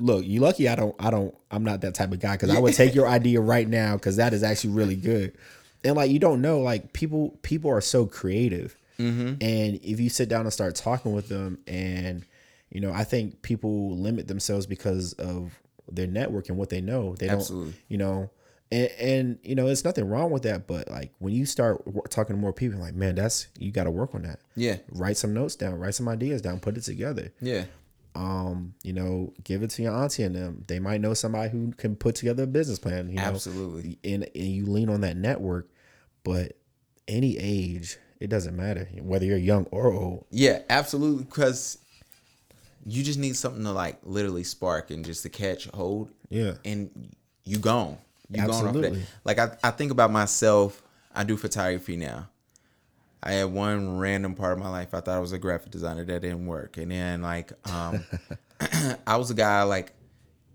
look, you lucky I don't I don't I'm not that type of guy because I would take your idea right now because that is actually really good. And like you don't know, like people people are so creative. Mm-hmm. And if you sit down and start talking with them and you know, I think people limit themselves because of their network and what they know. They Absolutely. don't, you know, and, and you know, it's nothing wrong with that. But like when you start talking to more people, like man, that's you got to work on that. Yeah. Write some notes down, write some ideas down, put it together. Yeah. Um, you know, give it to your auntie and them. They might know somebody who can put together a business plan. You know, Absolutely. and and you lean on that network. But any age, it doesn't matter whether you're young or old. Yeah, absolutely. Because you just need something to like literally spark and just to catch hold. Yeah. And you gone. You gone off that. Absolutely. Like I, I think about myself. I do photography now. I had one random part of my life. I thought I was a graphic designer. That didn't work. And then like um I was a guy like,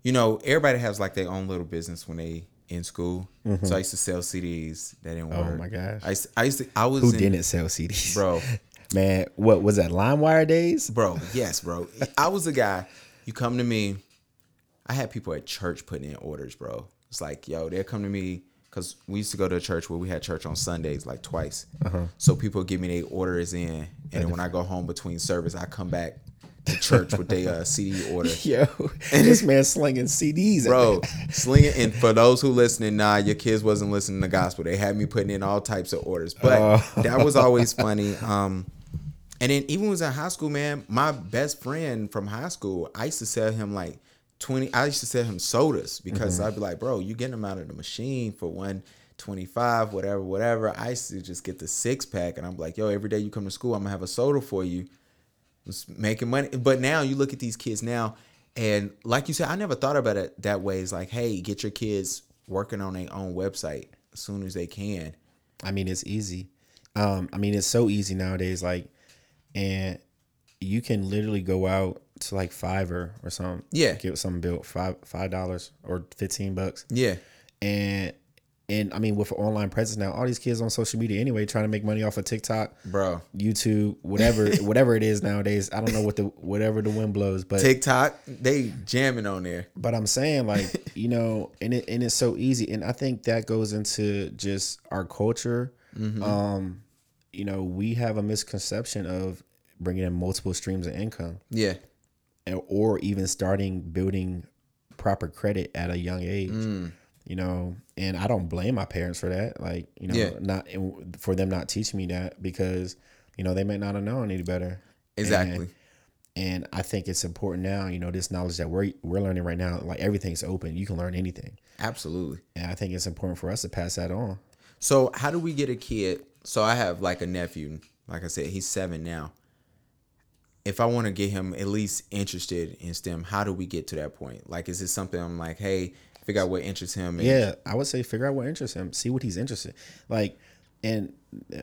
you know, everybody has like their own little business when they in school. So I used to sell CDs. That didn't Mm-hmm. Oh work. my gosh. I used, I used to. I was Who in, didn't sell CDs, bro. Man, what was that? LimeWire days? bro yes bro i was a guy you come to me i had people at church putting in orders bro it's like yo they'll come to me because we used to go to a church where we had church on sundays like twice. So people give me their orders in and then when i go home between service i come back to church with their uh, cd order. Yo, and this man slinging CDs, bro slinging and for those who listening nah your kids wasn't listening to gospel. They had me putting in all types of orders. But that was always funny um and then even when I was in high school man my best friend from high school i used to sell him like 20 i used to sell him sodas because i'd be like bro you getting them out of the machine for 125 whatever whatever i used to just get the six pack and i'm like yo every day you come to school i'm gonna have a soda for you was making money. But now you look at these kids now, and like you said, I never thought about it that way. It's like, hey, get your kids working on their own website as soon as they can. I mean, it's easy. Um, I mean, it's so easy nowadays. Like, and you can literally go out to like Fiverr or something. Yeah. get something built five five dollars or fifteen bucks. Yeah, And and I mean, with an online presence now, all these kids on social media anyway, trying to make money off of TikTok, bro. YouTube, whatever, whatever it is nowadays. I don't know what the whatever the wind blows, but TikTok, they jamming on there. but I'm saying like you know, and it and it's so easy, and I think that goes into just our culture. Um, you know, we have a misconception of bringing in multiple streams of income, Yeah, or even starting building proper credit at a young age. Mm. You know, and I don't blame my parents for that. Like, you know, Yeah. not for them not teaching me that because you know they may not have known any better. exactly. And, and I think it's important now, you know, this knowledge that we're we're learning right now, like everything's open. You can learn anything. Absolutely. And I think it's important for us to pass that on. So how do we get a kid? So I have like a nephew. Like I said, he's seven now. If I want to get him at least interested in STEM, how do we get to that point? Like, is it something I'm like, hey, figure out what interests him? And, Yeah, I would say figure out what interests him, see what he's interested. Like, and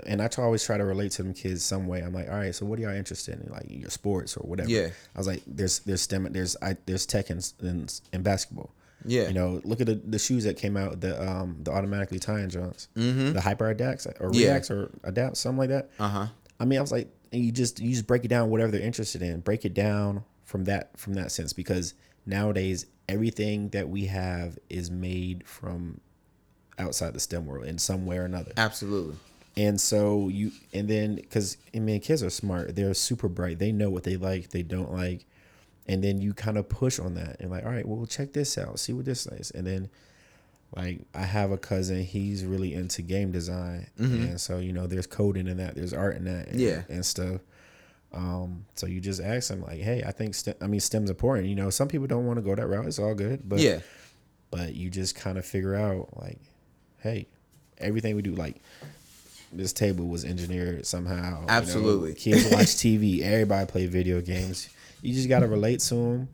and I always try to relate to them kids some way. I'm like, all right, so what are y'all interested in? Like your sports or whatever. Yeah. I was like, there's there's STEM, there's I, there's tech and, and, and basketball. Yeah. You know, look at the, the shoes that came out, the um the automatically tying joints, the HyperAdapts or Yeah. reacts or adapt, something like that. Uh huh. I mean, I was like, and you just you just break it down whatever they're interested in. Break it down from that from that sense because nowadays everything that we have is made from outside the STEM world in some way or another. Absolutely. And so you and then because I mean kids are smart, they're super bright. They know what they like, they don't like, and then you kind of push on that and like, all right, well check this out, see what this is, and then like I have a cousin, he's really into game design, and so you know, there's coding in that, there's art in that, and, Mm-hmm. Yeah. and stuff. Um, so you just ask him like, hey, I think STEM, I mean STEM's important. You know, some people don't want to go that route. It's all good, but yeah, but you just kind of figure out like, hey, everything we do, like this table was engineered somehow. you know, Absolutely. kids watch TV. Everybody play video games. You just gotta relate to them.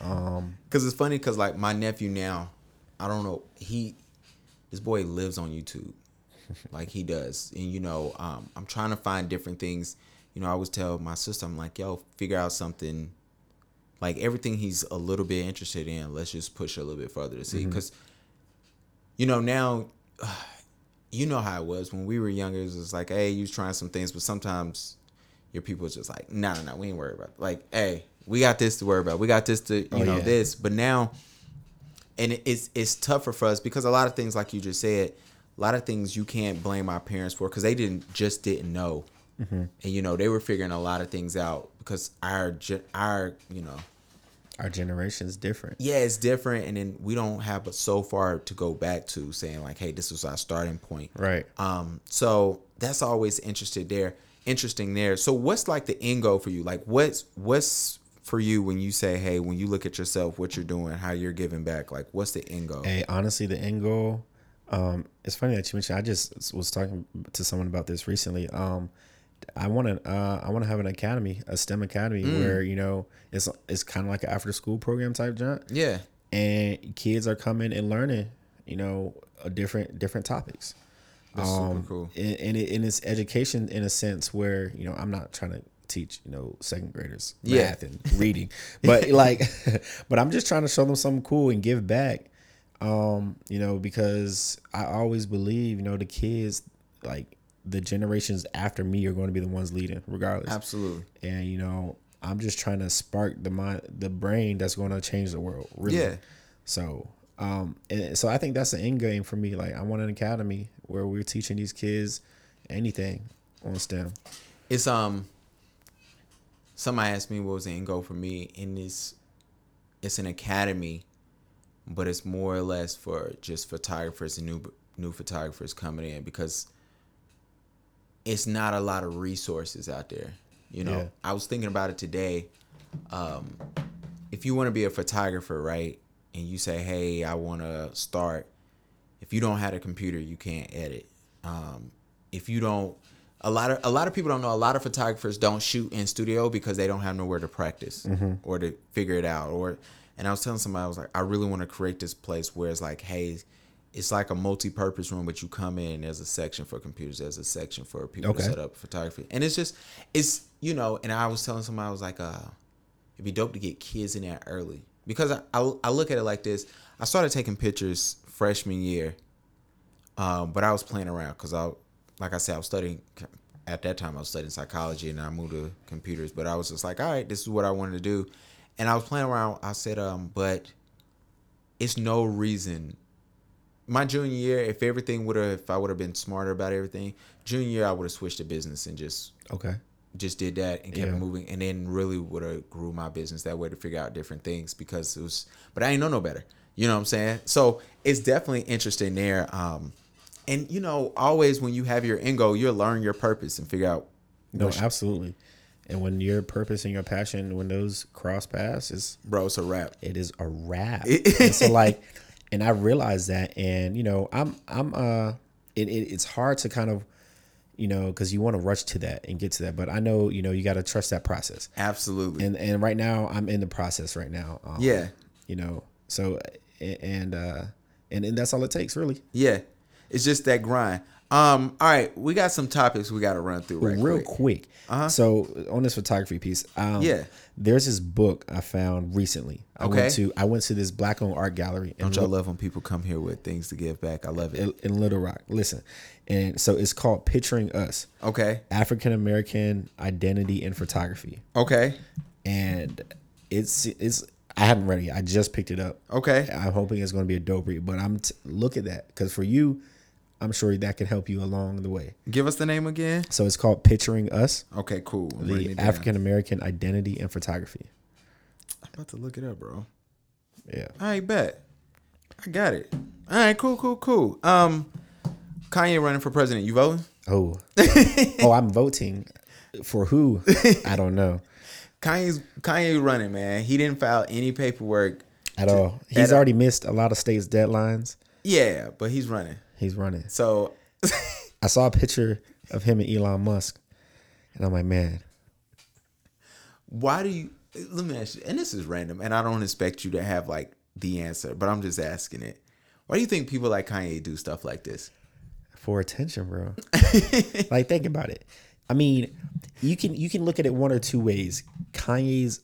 Cause it's funny, cause like my nephew now, I don't know, he, this boy lives on YouTube, like he does, and you know, um, I'm trying to find different things. You know, I always tell my sister, I'm like, yo, figure out something, like everything he's a little bit interested in. Let's just push a little bit further to see, cause, you know, now, you know how it was when we were younger. It was like, hey, you was trying some things, but sometimes your people was just like, no, no, no, we ain't worried about. It. Like, hey, we got this to worry about. We got this to, you Oh, know, yeah. this. But now, and it- it's it's tougher for us because a lot of things, like you just said, a lot of things you can't blame our parents for because they didn't just didn't know, Mm-hmm. and you know they were figuring a lot of things out because our our you know Our generation is different. yeah, it's different, and then we don't have but so far to go back to saying like, hey, this was our starting point. Right. Um, so that's always interested there, interesting there. So what's like the end goal for you? Like what's what's for you when you say, hey, when you look at yourself, what you're doing, how you're giving back, like what's the end goal? Hey, honestly, the end goal. Um, it's funny that you mentioned. I just was talking to someone about this recently. Um, I want to. Uh, I want to have an academy, a STEM academy, Mm. where you know it's it's kind of like an after school program type job, Yeah. and kids are coming and learning, you know, a different different topics. That's um, super cool. And, and, it, and it's education in a sense where you know I'm not trying to teach you know second graders Yeah. math and reading, but like, but I'm just trying to show them something cool and give back. Um, you know, because I always believe you know the kids like the generations after me are going to be the ones leading regardless. Absolutely. And you know, I'm just trying to spark the mind, the brain that's going to change the world. Really. Yeah. So, um, and so I think that's the end game for me. Like, I want an academy where we're teaching these kids anything on STEM. It's um somebody asked me what was the end goal for me and it's it's an academy but it's more or less for just photographers and new new photographers coming in because it's not a lot of resources out there you know Yeah. i was thinking about it today um if you want to be a photographer right and you say hey i want to start if you don't have a computer you can't edit um, if you don't a lot of a lot of people don't know a lot of photographers don't shoot in studio because they don't have nowhere to practice or to figure it out or and i was telling somebody i was like i really want to create this place where it's like hey it's like a multi-purpose room but you come in there's a section for computers there's a section for people Okay. to set up photography. And it's just it's you know and i was telling somebody i was like uh it'd be dope to get kids in there early. Because I, I, I look at it like this i started taking pictures freshman year um, but i was playing around because i like i said i was studying at that time i was studying psychology and i moved to computers but i was just like all right this is what i wanted to do and i was playing around i said um but it's no reason my junior year if everything would have if i would have been smarter about everything junior year i would have switched to business and just Okay. just did that and kept Yeah. moving and then really would have grew my business that way to figure out different things because it was but I ain't know no better. You know what I'm saying? So it's definitely interesting there. Um and you know, always when you have your end goal, you'll learn your purpose and figure out No, absolutely. And when your purpose and your passion, when those cross paths, is bro, it's a wrap. it is a wrap. and so like, and I realized that, and you know, I'm I'm uh, it, it it's hard to kind of, you know, because you want to rush to that and get to that, but I know you know you got to trust that process. Absolutely. And and right now I'm in the process right now. Um, Yeah. You know, so and uh, and and that's all it takes really. yeah. It's just that grind. Um, all right, we got some topics we gotta run through right real quick. Uh-huh. quick. So on this photography piece, um, Yeah. there's this book I found recently. I Okay. went to I went to this black owned art gallery in, Don't y'all love when people come here with things to give back? I love it. in, in Little Rock. Listen, and so it's called Picturing Us: Okay. African American Identity in Photography, Okay. and it's it's I haven't read it. Yet. I just picked it up. Okay. I'm hoping it's going to be a dope read. But I'm t- look at that because for you, I'm sure that can help you along the way. Give us the name again. So it's called Picturing Us: Okay, cool. I'm The. African American Identity and Photography. I'm about to look it up, bro. Yeah. I bet. I got it. All right, cool, cool, cool. Um, Kanye running for president. You voting? Oh, oh, I'm voting for who? I don't know Kanye's Kanye running, man. He didn't file any paperwork. at all. He's At- already missed a lot of states' deadlines. Yeah, but he's running. He's running. So I saw a picture of him and Elon Musk, and I'm like, man, why do you? Let me ask you, and this is random, and I don't expect you to have like the answer, but I'm just asking it. Why do you think people like Kanye do stuff like this? for attention, bro. like, think about it. I mean, you can you can look at it one or two ways. Kanye's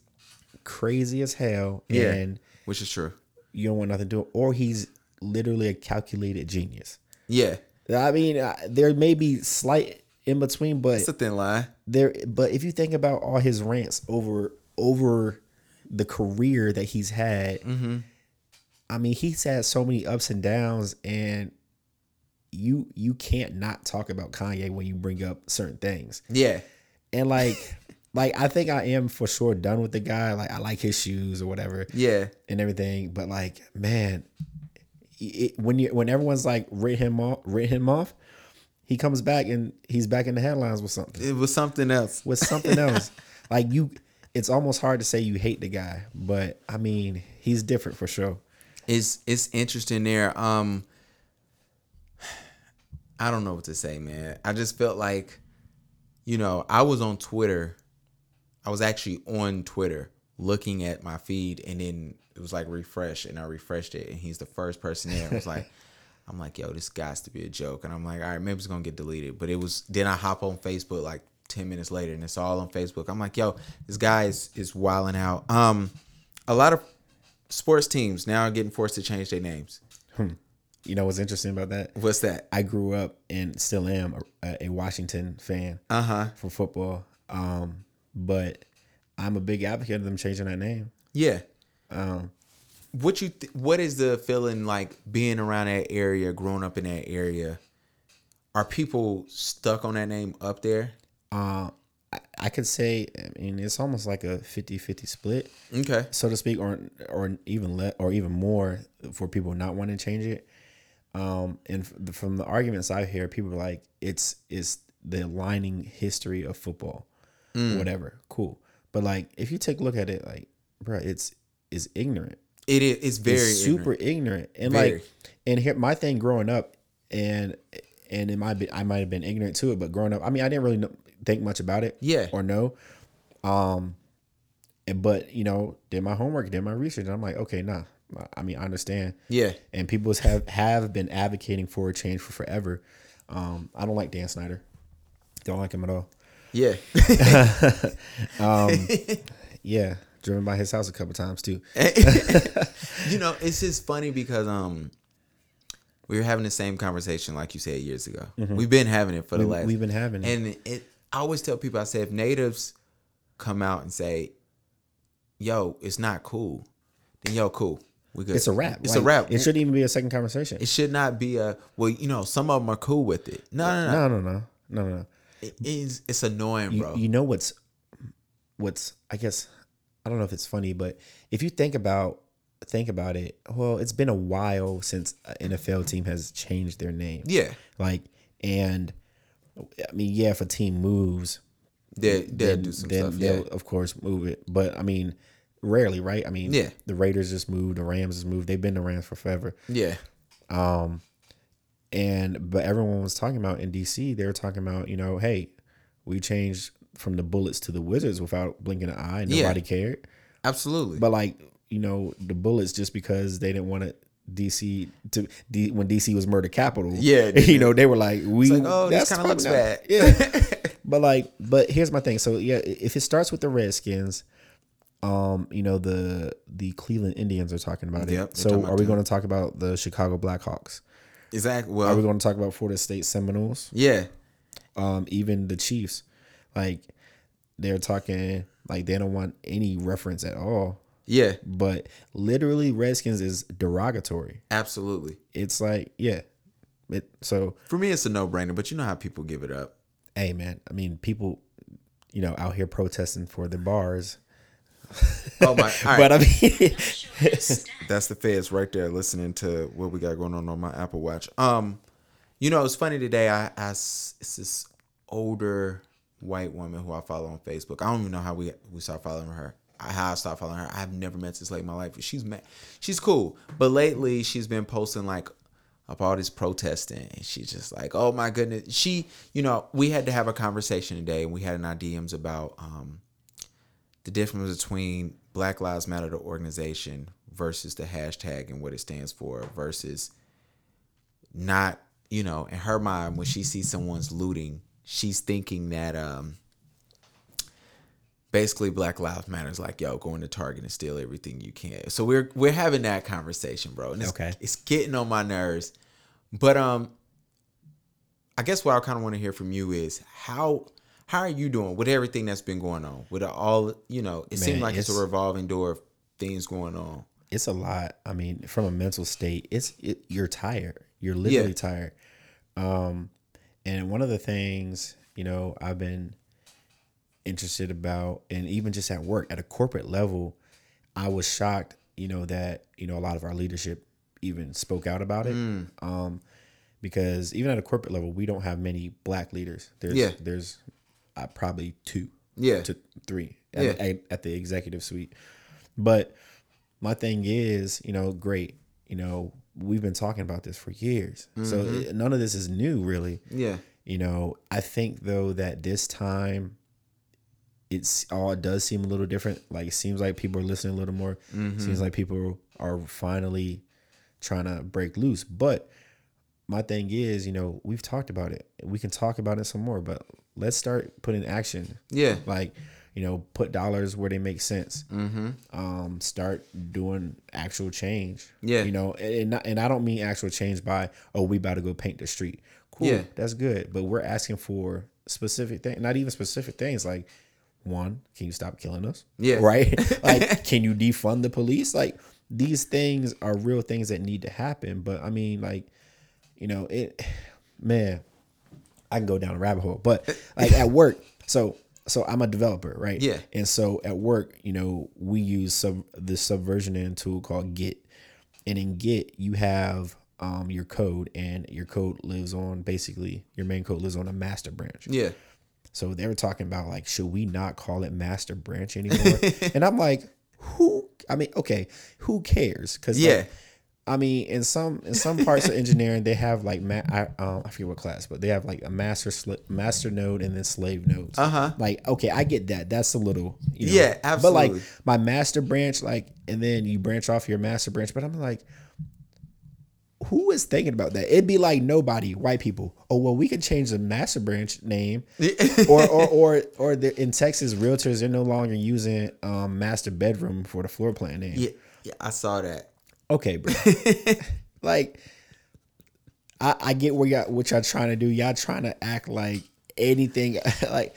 crazy as hell, Yeah, and which is true. you don't want nothing to do, or he's literally a calculated genius. Yeah, I mean, uh, there may be slight in between, but it's a thin line. there but if you think about all his rants over over the career that he's had i mean he's had so many ups and downs and you you can't not talk about kanye when you bring up certain things. Yeah, and like like i think i am for sure done with the guy. Like i like his shoes or whatever yeah, and everything but like man it, when you when everyone's like writ him off writ him off he comes back and he's back in the headlines with something it was something else. with something else. like you, it's almost hard to say you hate the guy, but I mean, he's different for sure. it's it's interesting there. Um I don't know what to say, man. I just felt like, you know, I was on Twitter. I was actually on Twitter looking at my feed and then it was like refresh and I refreshed it and he's the first person there. I was like I'm like, yo, this got to be a joke. And I'm like, all right, maybe it's gonna get deleted. But it was then I hop on Facebook like 10 minutes later and it's all on Facebook. I'm like, yo, this guy is is wilding out. Um a lot of sports teams now are getting forced to change their names. You know what's interesting about that? What's that? I grew up and still am a, a Washington fan Uh huh. for football, um, but I'm a big advocate of them changing that name. Yeah. Um, What you? Th- what is the feeling like being around that area, growing up in that area? Are people stuck on that name up there? uh, I, I could say, I mean, it's almost like a 50-50 split. Okay. so to speak, or or even le- or even more for people not wanting to change it. Um, and from the arguments I hear, people are like, it's it's the aligning history of football, whatever. Cool, but like if you take a look at it, like, bro, it's is ignorant. It is. It's very ignorant. It's super ignorant. ignorant, and Very. like, and here my thing growing up, and and it might be I might have been ignorant to it, but growing up, I mean, I didn't really know, think much about it, Yeah. or no. Um, and- but you know, did my homework, did my research, and I'm like, okay, nah. I mean, I understand. Yeah. And people have have been advocating for a change for forever. Um, I don't like Dan Snyder. Don't like him at all. Yeah. Yeah, driven by his house a couple times too. you know, it's just funny because um, we were having the same conversation like you said years ago. We've been having it for the We- last. we've been having it. and it. I always tell people, I say, if natives come out and say, "Yo, it's not cool," then yo, cool. We good. It's a wrap. It's a wrap. It shouldn't even be a second conversation. It should not be a well. You know, some of them are cool with it. No, no, no. No, no, no, no, no, no. It is. It's annoying, You, bro. you know what's what's I guess I don't know if it's funny, but if you think about think about it, well, it's been a while since an NFL team has changed their name. yeah, Like, and I mean, yeah, if a team moves, they they do some then stuff. they'll Yeah, of course move it. But I mean, rarely, right? I mean, Yeah. the Raiders just moved, the Rams just moved. They've been the Rams for forever. yeah, um, And but everyone was talking about in DC, they were talking about, you know, hey, we changed from the Bullets to the Wizards without blinking an eye. Yeah. Nobody cared. absolutely. But like, you know, the Bullets just because they didn't want it DC to D, when DC was murder capital. Yeah, you know, they were like, we like, oh, this that's kinda looks probably bad. Yeah. but like, but here's my thing. So yeah, if it starts with the Redskins, um, you know, the the Cleveland Indians are talking about Yep, it. So are we going to talk about the Chicago Blackhawks? Exactly. Well, we going to talk about Florida State Seminoles? yeah, Um, even the Chiefs, like they're talking like they don't want any reference at all. yeah, But literally, Redskins is derogatory. absolutely. It's like, yeah. It, so, For me, it's a no brainer. But you know how people give it up. hey, man, I mean, people, you know, out here protesting for the bars. Oh my! All right. But I mean, That's the feds right there listening to what we got going on on my Apple Watch. Um, you know, it's funny today. I, I s- it's this older white woman who I follow on Facebook. I don't even know how we we started following her. How I started following her. I've never met this lady in my life. She's ma- she's cool, but lately she's been posting like up all this protesting, and she's just like, oh my goodness. She, you know, we had to have a conversation today, and we had in our DMs about um the difference between Black Lives Matter, the organization, versus the hashtag and what it stands for, versus not, you know, in her mind, when she sees someone's looting, she's thinking that um basically Black Lives Matter is like, yo, going to Target and steal everything you can. So we're we're having that conversation, bro. And it's, Okay. it's getting on my nerves. But um I guess what I kind of want to hear from you is how how are you doing with everything that's been going on? With all you know, it seems Man, like it's, it's- a revolving door of things going on. it's a lot. I mean, from a mental state, it's it, you're tired. You're literally Yeah. tired. Um, and one of the things you know I've been interested about, and even just at work at a corporate level, I was shocked. You know that you know a lot of our leadership even spoke out about it. Mm. Um, because even at a corporate level, we don't have many black leaders. There's Yeah. there's uh, probably two Yeah. to three at, Yeah. at, at the executive suite. But my thing is, you know, great. You know, we've been talking about this for years. So Mm-hmm. it, none of this is new, really. Yeah. You know, I think though that this time it's all it does seem a little different. Like it seems like people are listening a little more. Mm-hmm. Seems like people are finally trying to break loose. But my thing is, you know, we've talked about it. We can talk about it some more, but let's start putting action Yeah. like you know put dollars where they make sense Mm-hmm. um start doing actual change Yeah. you know and, and i don't mean actual change by oh we about to go paint the street cool Yeah. that's good but we're asking for specific things not even specific things like one can you stop killing us Yeah. right like can you defund the police like these things are real things that need to happen but i mean like you know it man I can go down a rabbit hole. But like at work, so so I'm a developer, right? Yeah. And so at work, you know, we use sub this subversioning tool called Git. And in Git, you have um your code and your code lives on basically your main code lives on a master branch. Yeah. So they were talking about like, should we not call it master branch anymore? and I'm like, who I mean, okay, who cares? Cause Yeah. like, I mean, in some in some parts of engineering, they have like ma- I um, I forget what class, but they have like a master sli- master node and then slave nodes. Uh-huh. Like, okay, I get that. That's a little, you know, Yeah, But like my master branch, like, and then you branch off your master branch. But I'm like, who is thinking about that? It'd be like nobody, white people. Oh well, we could change the master branch name, or or or or the, in Texas, realtors they're no longer using um, master bedroom for the floor plan name. Yeah. Yeah. I saw that. Okay, bro. like, I, I get where y'all what y'all trying to do. Y'all trying to act like anything, like,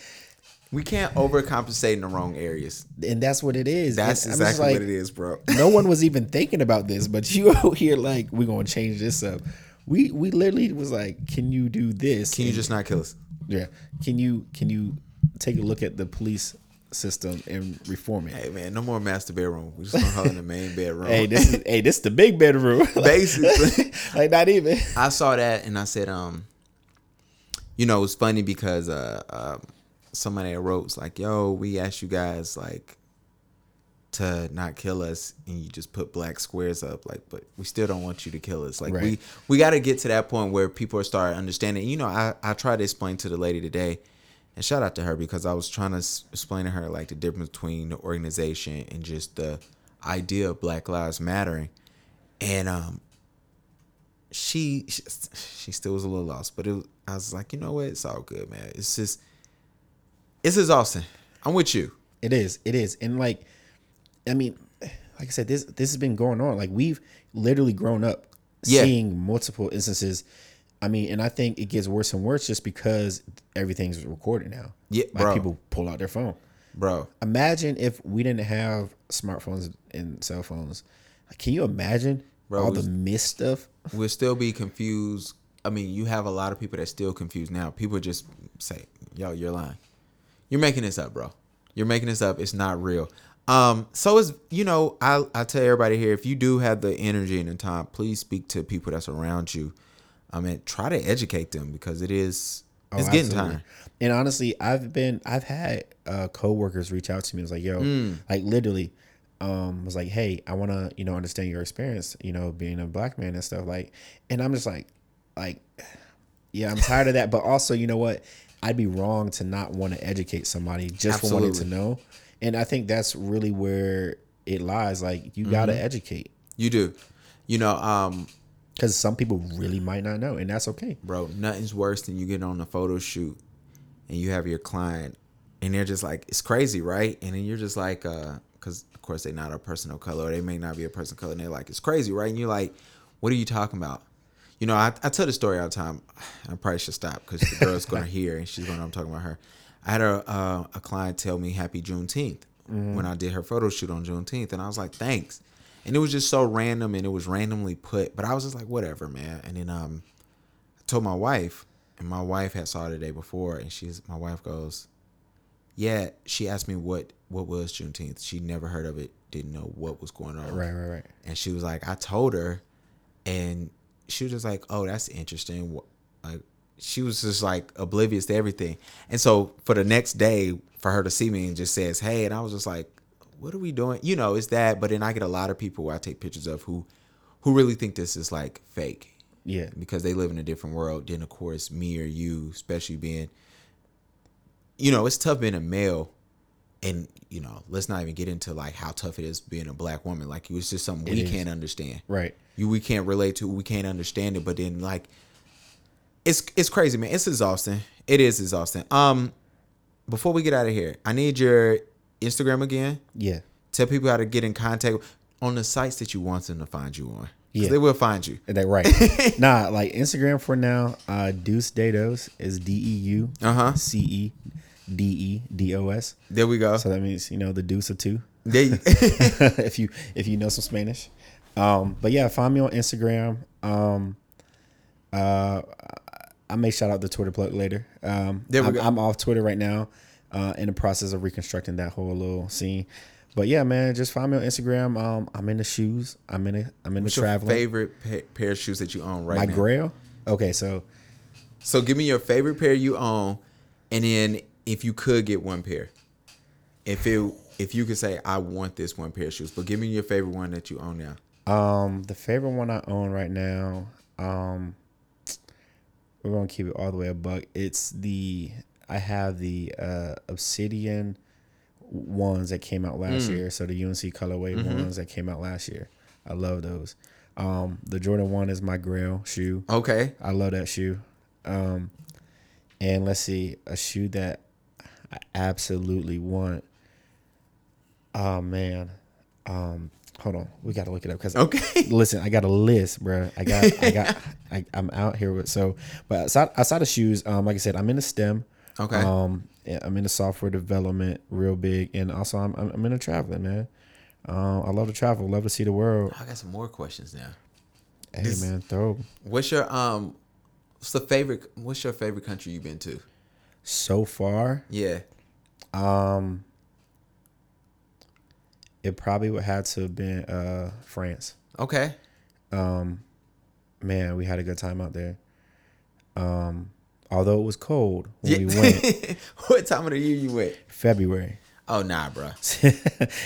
We can't overcompensate in the wrong areas. and that's what it is. That's And exactly like, what it is, bro. no one was even thinking about this, but you out here like we're gonna change this up. We we literally was like, can you do this? Can you And- just not kill us? yeah? Can you can you take a look at the police system and reform it? Hey man, no more master bedroom. We just gonna hold in the main bedroom. Hey, this is hey, this is the big bedroom. like, Basically. like not even. I saw that and I said, um, you know, it's funny because uh, um, somebody wrote like, "Yo, we asked you guys like to not kill us, and you just put black squares up, like, but we still don't want you to kill us. Like, we Right. we got to get to that point where people are starting understanding. You know, I I tried to explain to the lady today, and shout out to her because I was trying to s- explain to her like the difference between the organization and just the idea of Black Lives Mattering, and um she she, still was a little lost, but it was, I was like, you know what, it's all good, man. It's just it's exhausting. I'm with you. It is. It is. And like, I mean, like I said, this this has been going on. Like we've literally grown up Yeah. seeing multiple instances. I mean, and I think it gets worse and worse just because everything's recorded now. Yeah, like bro. people pull out their phone. Bro, Imagine if we didn't have smartphones and cell phones. Can you imagine Bro, all the missed stuff? we'll still be confused. I mean, you have a lot of people that still confused now. People just say, "Yo, you're lying. You're making this up, bro. You're making this up. It's not real." Um, so it's you know, I I tell everybody here, if you do have the energy and the time, please speak to people that's around you. I mean, try to educate them because it is it's Oh, getting time. And honestly, I've been I've had uh coworkers reach out to me. It was like, yo, Mm. like literally, um, was like, hey, I wanna, you know, understand your experience, you know, being a black man and stuff. Like and I'm just like, like, yeah, I'm tired of that. But also, you know what? I'd be wrong to not want to educate somebody just for wanting to know. And I think that's really where it lies. Like you gotta Mm-hmm. educate. You do. You know, um, Because some people really might not know, and that's okay. bro, nothing's worse than you get on a photo shoot and you have your client and they're just like, it's crazy, right? And then you're just like, uh, because of course they're not a person of color, or they may not be a person of color, and they're like, it's crazy, right? And you're like, what are you talking about? You know, I, I tell the story all the time. I probably should stop because the girl's gonna hear and she's gonna. I'm talking about her. I had a uh, a client tell me Happy Juneteenth when I did her photo shoot on Juneteenth, and I was like, thanks. And it was just so random, and it was randomly put, but I was just like, whatever, man. And then um, I told my wife, and my wife had saw it the day before, and she's my wife goes, yeah. She asked me what what was Juneteenth. She never heard of it, didn't know what was going on. Right, right, right. And she was like, I told her, and she was just like, oh, that's interesting. Like she was just like oblivious to everything. And so for the next day, for her to see me and just says, hey, and I was just like, what are we doing? You know, it's that. But then I get a lot of people who I take pictures of who who really think this is like fake Yeah. because they live in a different world than of course me or you especially being you know it's tough being a male and you know let's not even get into like how tough it is being a black woman like it's just something we is. can't understand Right. you we can't relate to we can't understand it but then like it's it's crazy man it's exhausting it is exhausting um before we get out of here i need your instagram again Yeah. tell people how to get in contact on the sites that you want them to find you on. Yeah. they will find you That right. nah, like Instagram for now. Uh, Deuce Dedos is D E U Uh-huh. C E D E D O S. there we go So that means you know the deuce of two. there you, if you if you know some Spanish. Um, but yeah, find me on Instagram. Um, uh, I may shout out the Twitter plug later. Um, There we I'm, go. I'm off Twitter right now, uh, in the process of reconstructing that whole little scene. But yeah, man, just find me on Instagram. Um, I'm in the shoes. I'm in I'm in What's the your traveling. favorite pa- pair of shoes that you own right My now? grail. Okay, so So give me your favorite pair you own, and then if you could get one pair, if it if you could say I want this one pair of shoes, but give me your favorite one that you own now. Um, the favorite one I own right now, um, we're gonna keep it all the way a buck. It's the I have the uh Obsidian ones that came out last year, so the UNC colorway ones that came out last year. I love those. Um, the Jordan one is my Grail shoe. Okay, I love that shoe. Um, and let's see, a shoe that I absolutely want. Oh man, um, hold on, we gotta look it up because Okay. listen, I got a list, bro. I got, I got, I, I'm out here with so, but outside, outside of shoes, um, like I said, I'm in the STEM. Okay. Um, yeah, I'm into software development, real big, and also I'm, I'm, I'm into traveling, man. Um, I love to travel, love to see the world. I got some more questions now. Hey, This- man, throw. What's your um? What's the favorite? What's your favorite country you've been to? so far. Yeah. Um, it probably would have to have been uh France. Okay. Um, man, we had a good time out there. Um, although it was cold when we went what time of the year you went? February. Oh nah, bro.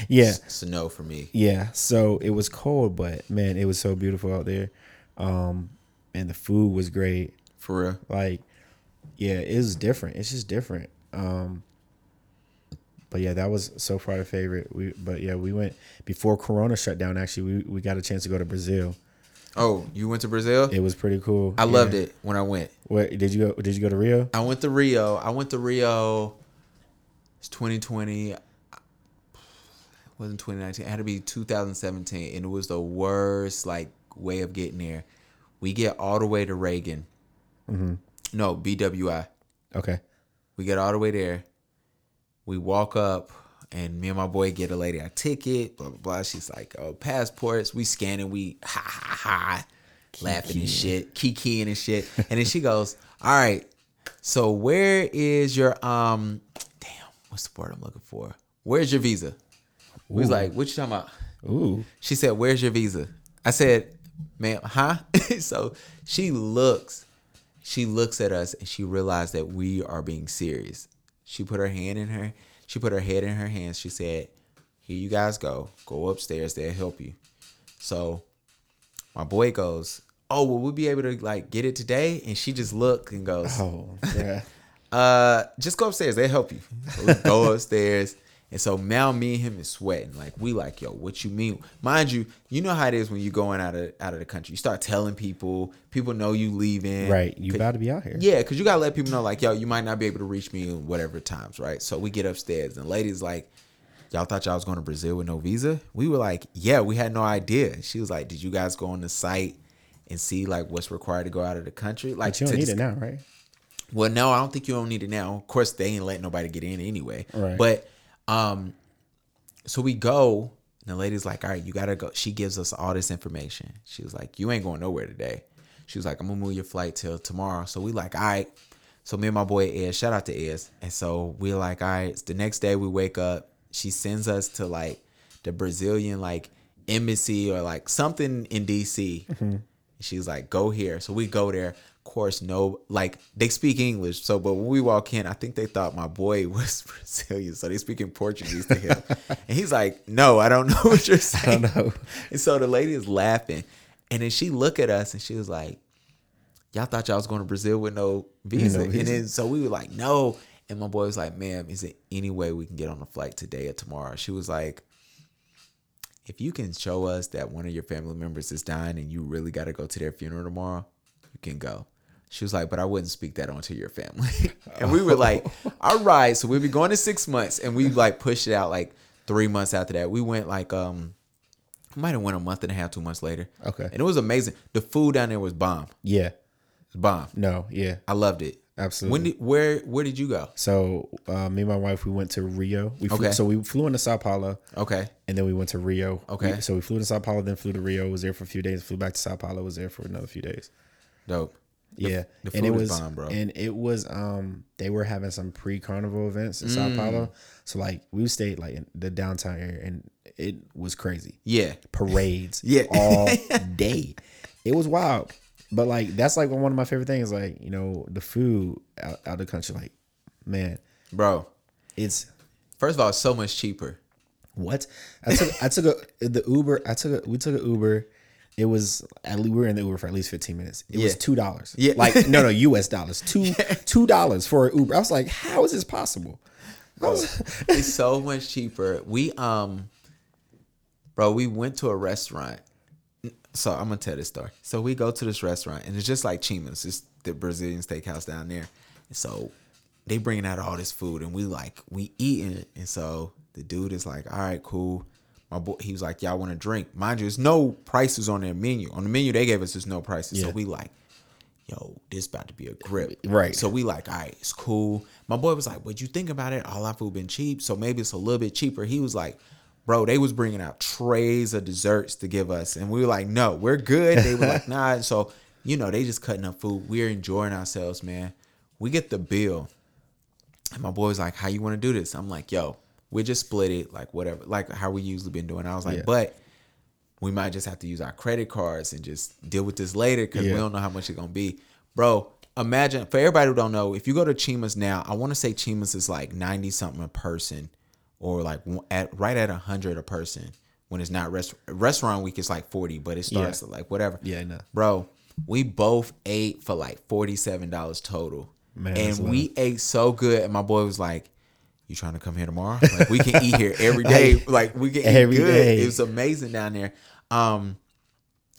yeah, It's a no for me. yeah. So it was cold, but man, it was so beautiful out there. Um, and the food was great. For real. Like, yeah, it was different. It's just different. Um, but yeah, that was so far the favorite. We, but yeah, we went before Corona shut down. Actually, we, we got a chance to go to Brazil. Oh, you went to Brazil? It was pretty cool. I loved it when I went. What did you go? Did you go to Rio? I went to Rio. I went to Rio. It's 2020. It wasn't 2019. It had to be 2017, and it was the worst like way of getting there. We get all the way to Reagan. Mm-hmm. No, BWI. Okay. We get all the way there. We walk up, and me and my boy get a lady a ticket. Blah blah blah. She's like, "Oh, passports." We scan it. We ha ha ha, laughing and shit, kikiing and shit. And then she goes, "All right, so where is your um? Damn, what's the word I'm looking for? Where's your visa?" We was like, "What you talking about?" Ooh. She said, "Where's your visa?" I said, "Ma'am, huh?" so she looks, she looks at us, and she realized that we are being serious. She put her hand in her, she put her head in her hands. She said, "Here you guys go. Go upstairs. They'll help you." So my boy goes, "Oh, will we be able to like get it today?" And she just looked and goes, Oh, yeah. uh, just go upstairs. They'll help you. So go upstairs. And so now me and him is sweating. Like we like, yo, what you mean? Mind you, you know how it is when you're going out of out of the country. You start telling people, people know you leaving. right. You about to be out here. Yeah, because you gotta let people know, like, yo, you might not be able to reach me in whatever times, right? So we get upstairs and ladies like, Y'all thought y'all was going to Brazil with no visa? We were like, Yeah, we had no idea. She was like, Did you guys go on the site and see like what's required to go out of the country? Like But you don't need it now, right? well, no, I don't think you don't need it now. Of course, they ain't letting nobody get in anyway. Right. But um, so we go, and the lady's like, "All right, you gotta go." She gives us all this information. She was like, "You ain't going nowhere today." She was like, "I'm gonna move your flight till tomorrow." So we like, "All right." So me and my boy Ed, shout out to Ed, and so we're like, "All right." The next day we wake up. She sends us to like the Brazilian like embassy or like something in DC. She's like, go here. So we go there. Of course, no, like they speak English. So, but when we walk in, I think they thought my boy was Brazilian. So they speaking Portuguese to him. and he's like, no, I don't know what you're saying. don't know. And so the lady is laughing. And then she look at us and she was like, y'all thought y'all was going to Brazil with no visa. And then so we were like, no. And my boy was like, ma'am, is there any way we can get on a flight today or tomorrow? She was like, if you can show us that one of your family members is dying and you really got to go to their funeral tomorrow, you can go. She was like, but I wouldn't speak that onto your family. and we were like, all right. So we'd be going to six months. And we like pushed it out like three months after that. We went like, um, might have went a month and a half, two months later. Okay. And it was amazing. The food down there was bomb. Yeah. Bomb. No. Yeah. I loved it. Absolutely. When did where where did you go? So uh, me and my wife, we went to Rio. We flew, Okay. So we flew into Sao Paulo, Okay. and then we went to Rio. Okay. We- so we flew to Sao Paulo, then flew to Rio. Was there for a few days. Flew back to Sao Paulo. Was there for another few days. Dope. Yeah, the and it was bomb, bro. and it was um they were having some pre carnival events in Mm. Sao Paulo, so like we stayed like in the downtown area, and it was crazy. Yeah. Parades, Yeah. all day. It was wild, but like that's like one of my favorite things. Like you know the food out, out of the country, like man, Bro. it's First of all, it's so much cheaper. what I took. I took a the Uber. I took a we took an Uber. It was at least we were in the Uber for at least fifteen minutes. It was two dollars. Yeah. like no no U.S. dollars. Two two dollars for an Uber. I was like, how is this possible? Was- it's so much cheaper. We um bro, we went to a restaurant. So I'm gonna tell this story. So we go to this restaurant and it's just like Chima's, it's the Brazilian steakhouse down there. And so they bringing out all this food and we like we eating it. And so the dude is like, all right, cool. My boy, he was like, y'all want to drink? Mind you, there's no prices on their menu. On the menu they gave us, there's no prices. So we like, yo, this about to be a grip. Right. So we like, all right, it's cool. My boy was like, but you think about it, all our food been cheap, so maybe it's a little bit cheaper. He was like, bro, they was bringing out trays of desserts to give us, and we were like, no, we're good. They were like, nah. And so you know, they just cutting up food. We're enjoying ourselves, man. We get the bill, and my boy was like, how you want to do this? I'm like, yo, we just split it, like whatever, like how we usually been doing. I was like, Yeah. but we might just have to use our credit cards and just deal with this later because we don't know how much it's gonna be. Bro, imagine for everybody who don't know, if you go to Chima's now, I want to say Chima's is like 90 something a person or like at right at 100 a person when it's not rest, restaurant week it's like 40, but it starts Yeah. like whatever. Yeah, I know. Bro, we both ate for like $47 total. Man, and we ate so good and my boy was like you trying to come here tomorrow? Like we can eat here every day. Like we can eat good. day. It was amazing down there. Um,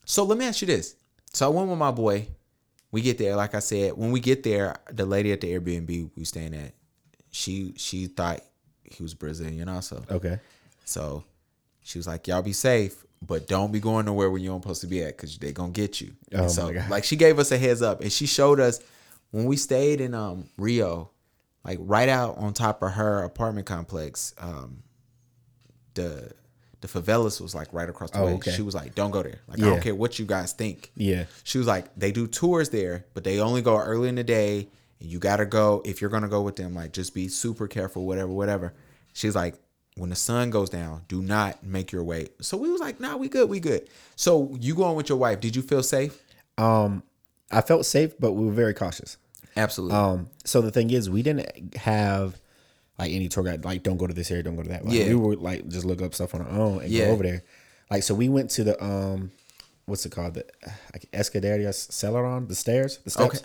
so let me ask you this. So I went with my boy. We get there, like I said, when we get there, the lady at the Airbnb we staying at, she she thought he was Brazilian also. okay. So she was like, "Y'all be safe, but don't be going nowhere when you don't supposed to be at, cause they gonna get you." And Oh, so my God. like she gave us a heads up, and she showed us when we stayed in um Rio, like right out on top of her apartment complex. Um, the the favelas was like right across the Oh, way. okay. She was like, "Don't go there. Like I don't care what you guys think." Yeah. She was like, they do tours there, but they only go early in the day. And you gotta go if you're gonna go with them. Like, just be super careful, whatever, whatever. She's like, when the sun goes down, do not make your way. So we was like, nah, we good, we good. So you going with your wife? Did you feel safe? Um, I felt safe, but we were very cautious. Absolutely. Um, so the thing is, we didn't have like any tour guide. Like, don't go to this area, don't go to that. Like, Yeah. we were like just look up stuff on our own and Yeah. go over there. Like, so we went to the um, what's it called? The like Escadaria Selarón, the stairs, the steps, Okay.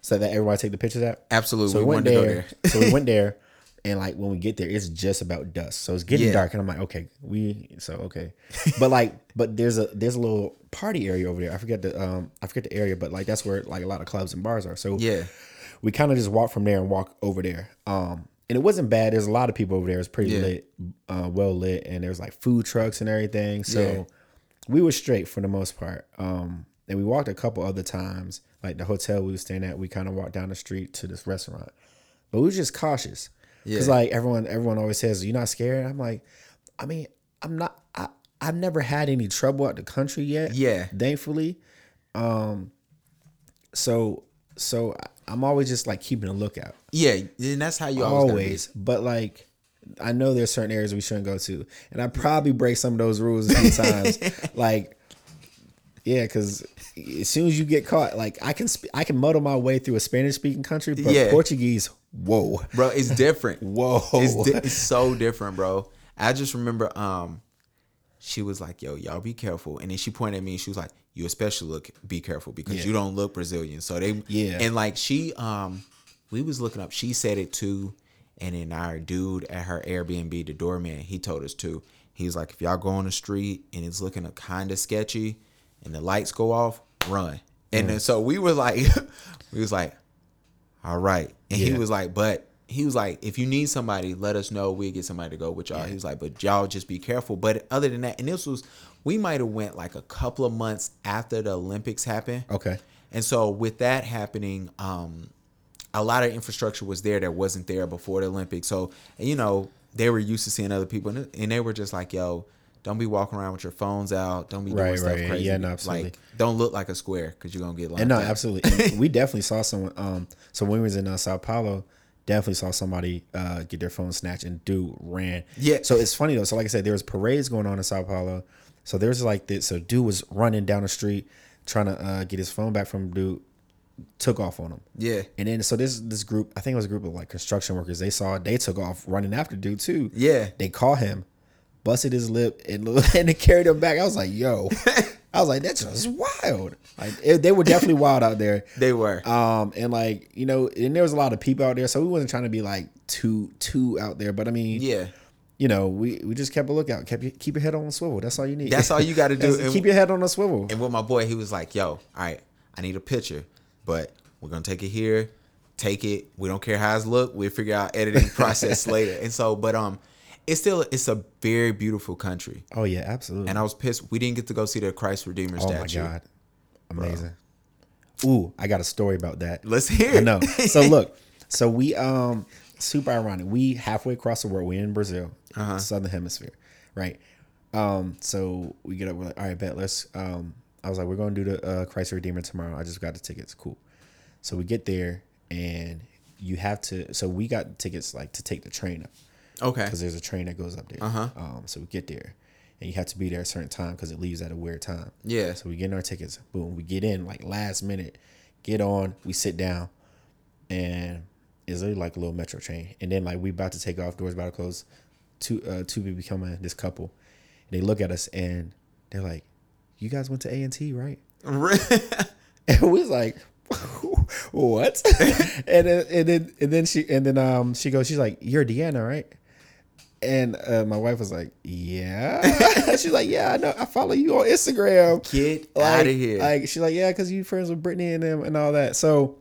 so that everybody take the pictures at. Absolutely. So we, We went wanted to go there. so we went there, and like when we get there, it's just about dusk. So it's getting Yeah. dark, and I'm like, okay, we so okay, but like, but there's a there's a little party area over there. I forget the um I forget the area, but like that's where like a lot of clubs and bars are. So Yeah. we kind of just walked from there and walked over there. Um, and it wasn't bad. There's a lot of people over there. It was pretty Yeah. lit, uh, well lit, and there was like food trucks and everything. So Yeah. we were straight for the most part. Um, and we walked a couple other times, like the hotel we were staying at. We kind of walked down the street to this restaurant, but we were just cautious because Yeah. like everyone, everyone always says, "You're not scared." I'm like, I mean, I'm not. I I've never had any trouble out the country yet. Yeah. thankfully. Um, so so I'm always just like keeping a lookout Yeah. And that's how you always. always. But like, I know there's certain areas we shouldn't go to, and I probably break some of those rules sometimes. like, yeah, because as soon as you get caught, like I can sp- I can muddle my way through a Spanish speaking country, but Yeah. Portuguese, whoa, bro it's different. Whoa, it's, di- it's so different bro. I just remember um she was like yo y'all be careful. And then she pointed at me and she was like you especially look. Be careful because Yeah. you don't look brazilian. So they Yeah. and like she um we was looking up she said it too. And then our dude at her airbnb the doorman he told us too. He was like if y'all go on the street and it's looking a kind of sketchy and the lights go off run. And then so we were like we was like all right. And he was like, but he was like, if you need somebody, let us know. We'll get somebody to go with y'all. He was like, but y'all just be careful. But other than that, and this was, we might have went like a couple of months after the Olympics happened. Okay. And so with that happening, um, a lot of infrastructure was there that wasn't there before the Olympics. So, you know, they were used to seeing other people and they were just like, yo, don't be walking around with your phones out. Don't be doing Right, stuff right. crazy. Yeah, no, absolutely. Like, don't look like a square because you're going to get locked And no, up. absolutely. We definitely saw someone. Um, so when we was in uh, Sao Paulo, definitely saw somebody uh, get their phone snatched, and dude ran. Yeah. So it's funny though. So like I said, there was parades going on in Sao Paulo. So there's like this. So dude was running down the street trying to uh, get his phone back from dude. Took off on him. Yeah. And then so this this group, I think it was a group of like construction workers. They saw it. They took off running after dude too. Yeah. They caught him, busted his lip, and and they carried him back. I was like, yo. I was like, that's just wild. Like it, they were definitely wild out there. They were. Um, and like you know, and there was a lot of people out there, so we wasn't trying to be like too too out there. But I mean, yeah. you know, we we just kept a lookout, kept keep your head on a swivel. That's all you need. That's all you gotta do. That's- And- keep your head on a swivel. And with my boy, he was like, "Yo, all right, I need a picture, but we're gonna take it here, take it. We don't care how it's look. We'll figure out editing process later." And so, but um, it's still it's a very beautiful country. Oh yeah, absolutely. And I was pissed we didn't get to go see the Christ Redeemer oh statue. Oh my god, amazing. Ooh, I got a story about that. Let's hear. I it. know. So look, so we um super ironic. We halfway across the world. We're in Brazil, Uh-huh. southern hemisphere, right? Um, so we get up. We're like, all right, bet. Let's. Um, I was like, we're gonna do the uh, Christ Redeemer tomorrow. I just got the tickets. Cool. So we get there, and you have to. So we got tickets like to take the train up Okay. because there's a train that goes up there. Uh-huh. Um, so we get there, and you have to be there a certain time because it leaves at a weird time. Yeah. So we get in our tickets. Boom. We get in like last minute. Get on. We sit down, and it's literally like a little metro train. And then like we about to take off. Doors about to close. Two uh two people come in. This couple, and they look at us and they're like, "You guys went to A and T, right?" And we was like, "What?" and then and then and then she and then um she goes, she's like, "You're Deanna, right?" And uh, my wife was like, "Yeah." she's like, "Yeah, I know. I follow you on Instagram." Get like, out of here. Like she's like, "Yeah, because you friends with Brittany and them and all that." So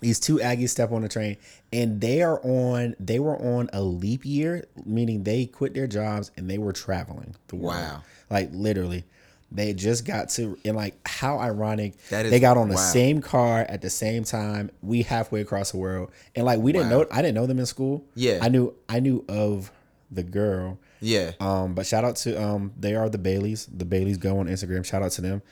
these two Aggies step on the train, and they are on. They were on a leap year, meaning they quit their jobs and they were traveling the world. Wow. Like literally. They just got to and like how ironic That is- they got on the wow. same car at the same time. We halfway across the world, and like we didn't Wow. know. I didn't know them in school. Yeah. I knew. I knew of the girl. yeah. Um, but shout out to um, they are the Baileys. The Baileys go on Instagram. Shout out to them.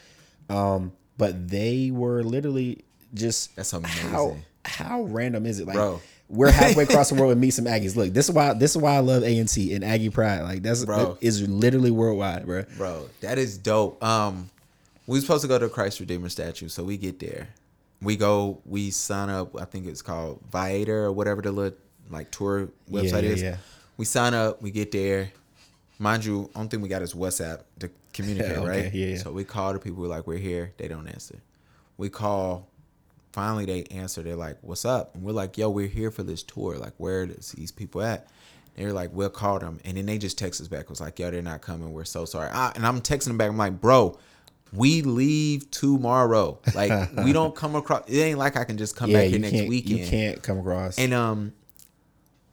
Um, but they were literally just That's How amazing. how random is it? Like, Bro. we're halfway across the world and meet some Aggies. Look, this is why this is why I love A&T and Aggie Pride. Like that's Bro. that is literally worldwide, bro. Bro, that is dope. Um, we was supposed to go to Christ Redeemer statue, so we get there. We go, we sign up. I think it's called Viator or whatever the little like tour website yeah, is. yeah. We sign up. We get there. Mind you, only thing we got is WhatsApp to communicate, Okay, right? yeah, yeah. So we call the people. We're like, we're here. They don't answer. We call. Finally, they answer. They're like, "What's up?" And we're like, "Yo, we're here for this tour. Like, where is these people at?" They're like, "We'll call them." And then they just text us back. It was like, "Yo, they're not coming. We're so sorry." Ah, and I'm texting them back. I'm like, "Bro, we leave tomorrow. Like, we don't come across. It ain't like I can just come Yeah, back here next weekend." you can't come across. And um,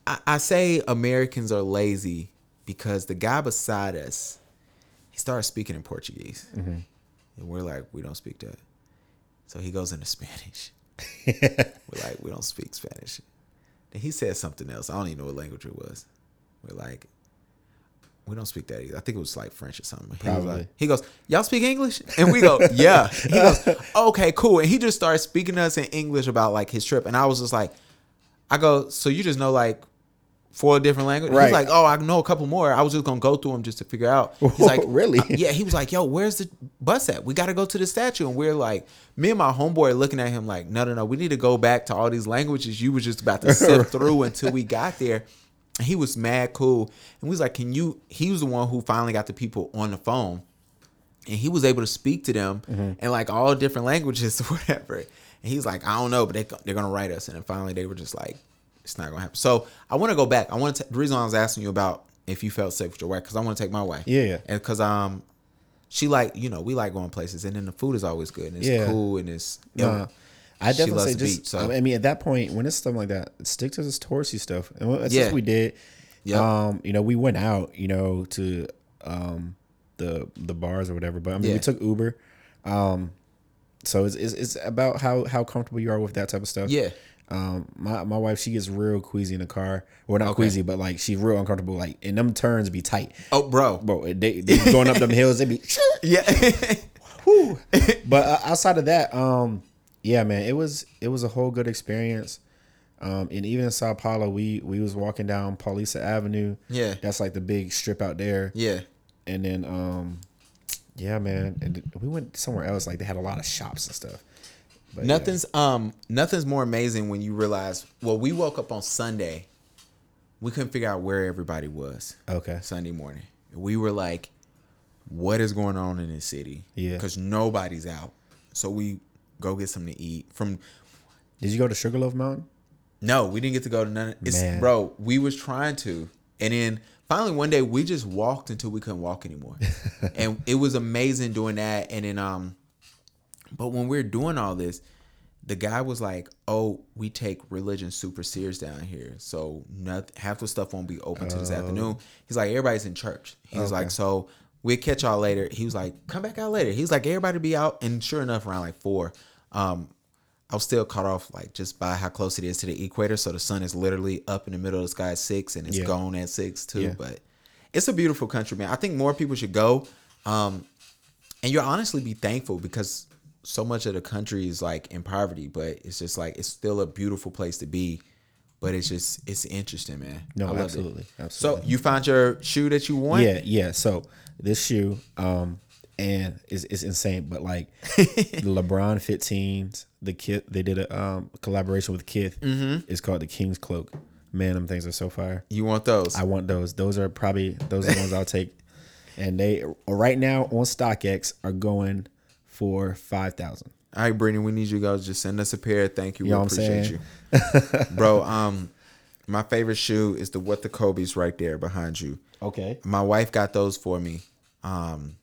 I, I say Americans are lazy because the guy beside us, he started speaking in Portuguese, Mm-hmm. and we're like, we don't speak that. So he goes into Spanish. we're like, we don't speak Spanish. Then he said something else. I don't even know what language it was. We're like, we don't speak that either. I think it was like French or something. He, like, he goes, y'all speak English? And we go, yeah. He goes, okay, cool. And he just started speaking to us in English about like his trip. And I was just like, I go, so you just know like four different languages? Right. He's like, oh, I know a couple more. I was just gonna go through them just to figure out. He's like, Really? "Uh, Yeah. He was like, yo, where's the bus at? We got to go to the statue. And we're like, me and my homeboy are looking at him like, no, no, no. We need to go back to all these languages you were just about to sift through until we got there. And he was mad cool. And we was like, can you? He was the one who finally got the people on the phone and he was able to speak to them in like all different languages or whatever. And he's like, I don't know, but they they're gonna write us. And then finally they were just like, it's not gonna happen. So I want to go back. I want to. The reason I was asking you about if you felt safe with your wife because I want to take my wife. Yeah, yeah. And because um, she like you know we like going places and then the food is always good and it's Yeah. cool and it's Nah, I definitely loves say just. beach, so- I mean, at that point, when it's stuff like that, stick to this touristy stuff, and that's Yeah. what we did. Yep. Um, you know, we went out, you know, to um the the bars or whatever. But I mean, Yeah. we took Uber. Um, so it's, it's it's about how how comfortable you are with that type of stuff. yeah. Um, my my wife she gets real queasy in the car. Well, not Okay. queasy, but like she's real uncomfortable. Like and them turns be tight, Oh, bro. bro. They, they going up them hills. They be. Yeah. But uh, outside of that, um, yeah, man, it was it was a whole good experience. Um, and even in Sao Paulo, we we was walking down Paulista Avenue. Yeah. that's like the big strip out there. yeah. And then, um, yeah, man, and we went somewhere else. Like they had a lot of shops and stuff. But yeah. Nothing's um nothing's more amazing when you realize. Well, we woke up on Sunday. We couldn't figure out where everybody was. Okay. Sunday morning. We were like, "What is going on in this city?" Yeah. because nobody's out. So we go get something to eat from. Did you go to Sugarloaf Mountain? No, we didn't get to go to none. It's, Man. bro, we was trying to, and then finally one day we just walked until we couldn't walk anymore, and it was amazing doing that. And then um, but when we are doing all this, the guy was like, "Oh, we take religion super serious down here, so not, half the stuff won't be open to this afternoon." He's like, "Everybody's in church." He was like, "So we'll catch y'all later." He was like, "Come back out later." He was like, "Everybody be out," and sure enough, around like four, um, I was still caught off like just by how close it is to the equator. So the sun is literally up in the middle of the sky at six, and it's Yeah. gone at six too. Yeah. But it's a beautiful country, man. I think more people should go. Um, and you'll honestly be thankful because so much of the country is like in poverty, but it's just like it's still a beautiful place to be. But it's just it's interesting, man. No, absolutely, it. absolutely, So you found your shoe that you want? Yeah, yeah. So this shoe, um, and it's, it's insane. But like the LeBron 15s, the kit they did a um collaboration with Kith. Mm-hmm. It's called the King's Cloak. Man, them things are so fire. You want those? I want those. Those are probably those are the ones I'll take. And they right now on StockX are going for five thousand. All right, Brittany, we need you guys just send us a pair. Thank you. You We know appreciate you. Bro, um, my favorite shoe is the what the Kobe's right there behind you. Okay. My wife got those for me um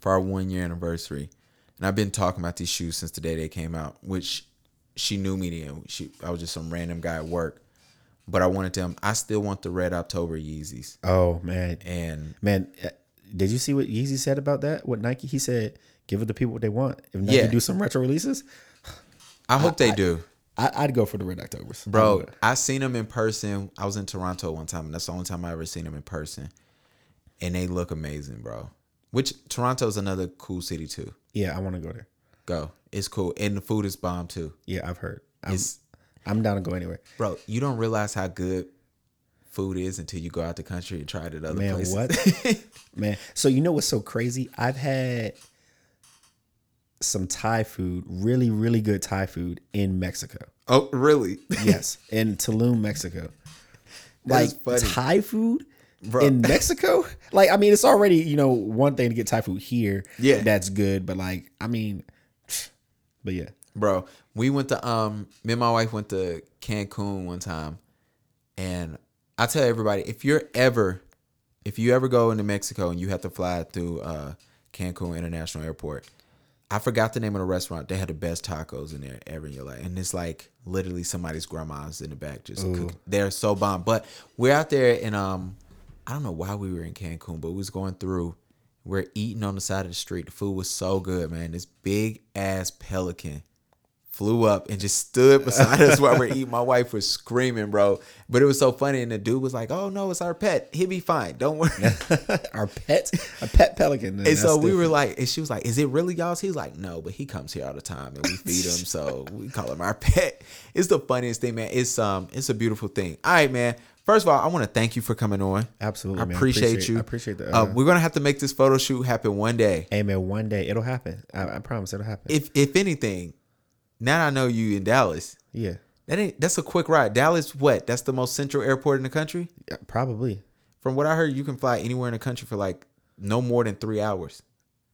for our one year anniversary. And I've been talking about these shoes since the day they came out, which she knew me then. She I was just some random guy at work. But I wanted them. I still want the red October Yeezys. Oh man, And man, uh, did you see what Yeezy said about that? What Nike? He said, "Give it the people what they want." If Yeah. do some retro releases, I hope they do. I, I'd go for the Red Octobers, Bro, would. I seen them in person. I was in Toronto one time, and that's the only time I ever seen them in person. And they look amazing, bro. Which Toronto's another cool city too. Yeah, I want to go there. Go. It's cool. And the food is bomb too. Yeah, I've heard. I'm, It's I'm down to go anywhere. Bro, you don't realize how good food is until you go out the country and try it at other Man, places. what? Man, so you know what's so crazy? I've had some Thai food, really, really good Thai food in Mexico. oh, really? Yes, in Tulum, Mexico. That like. Thai food Bro. in Mexico. Like, I mean, it's already you know one thing to get Thai food here. Yeah. that's good. But like, I mean, but yeah, Bro, we went to um me and my wife went to Cancun one time and I tell everybody if you're ever if you ever go into Mexico and you have to fly through uh Cancun International Airport, I forgot the name of the restaurant. They had the best tacos in there ever in your life. And it's like literally somebody's grandma's in the back just cooking. They're so bomb. But we're out there and um I don't know why we were in Cancun, but we was going through we're eating on the side of the street. The food was so good, man. This big ass pelican flew up and just stood beside us while we're eating. My wife was screaming, bro. But it was so funny. And the dude was like, Oh no, it's our pet. He'll be fine. Don't worry. our pet, a pet pelican. And so we were like, and she was like, "Is it really y'all's?" He's like, "No, but he comes here all the time, and we feed him, so we call him our pet." It's the funniest thing, man. It's um, it's a beautiful thing. All right, man. First of all, I want to thank you for coming on. Absolutely, I man. appreciate, Appreciate- you. I appreciate that. Uh, uh, we're gonna have to make this photo shoot happen one day. Hey man, one day it'll happen. I, I promise it'll happen. If if anything, now I know you in Dallas. yeah, That ain't that's a quick ride. Dallas, what? That's the most central airport in the country. yeah, probably. From what I heard, you can fly anywhere in the country for like no more than three hours.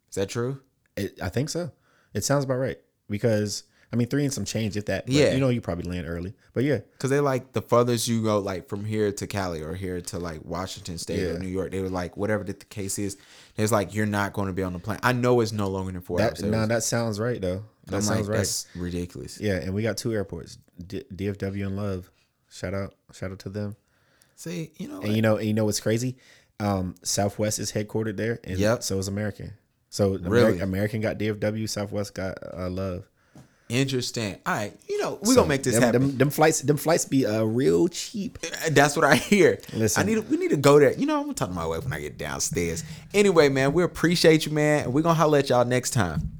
Is that true? It, I think so. It sounds about right because I mean three and some change if that. Yeah. you know you probably land early, but yeah, Cause they like the furthest you go, like from here to Cali or here to like Washington State Yeah. or New York, they were like whatever the case is. It's like you're not going to be on the plane. I know it's no longer than four that hours. Was- that sounds right though. That I'm sounds like, right. That's ridiculous. Yeah, and we got two airports, D- DFW and Love. Shout out, shout out to them. See, you know, And you know, and you know what's crazy? Um, Southwest is headquartered there, and Yep. so is American. So Really? Ameri- American got DFW, Southwest got uh, Love. interesting. All right, you know, we're So gonna make this them, happen. Them, them flights, them flights be uh, real cheap. That's what I hear. Listen. I need we need to go there. You know, I'm gonna talk to my wife when I get downstairs. Anyway, man, we appreciate you, man, and we're gonna holler at y'all next time.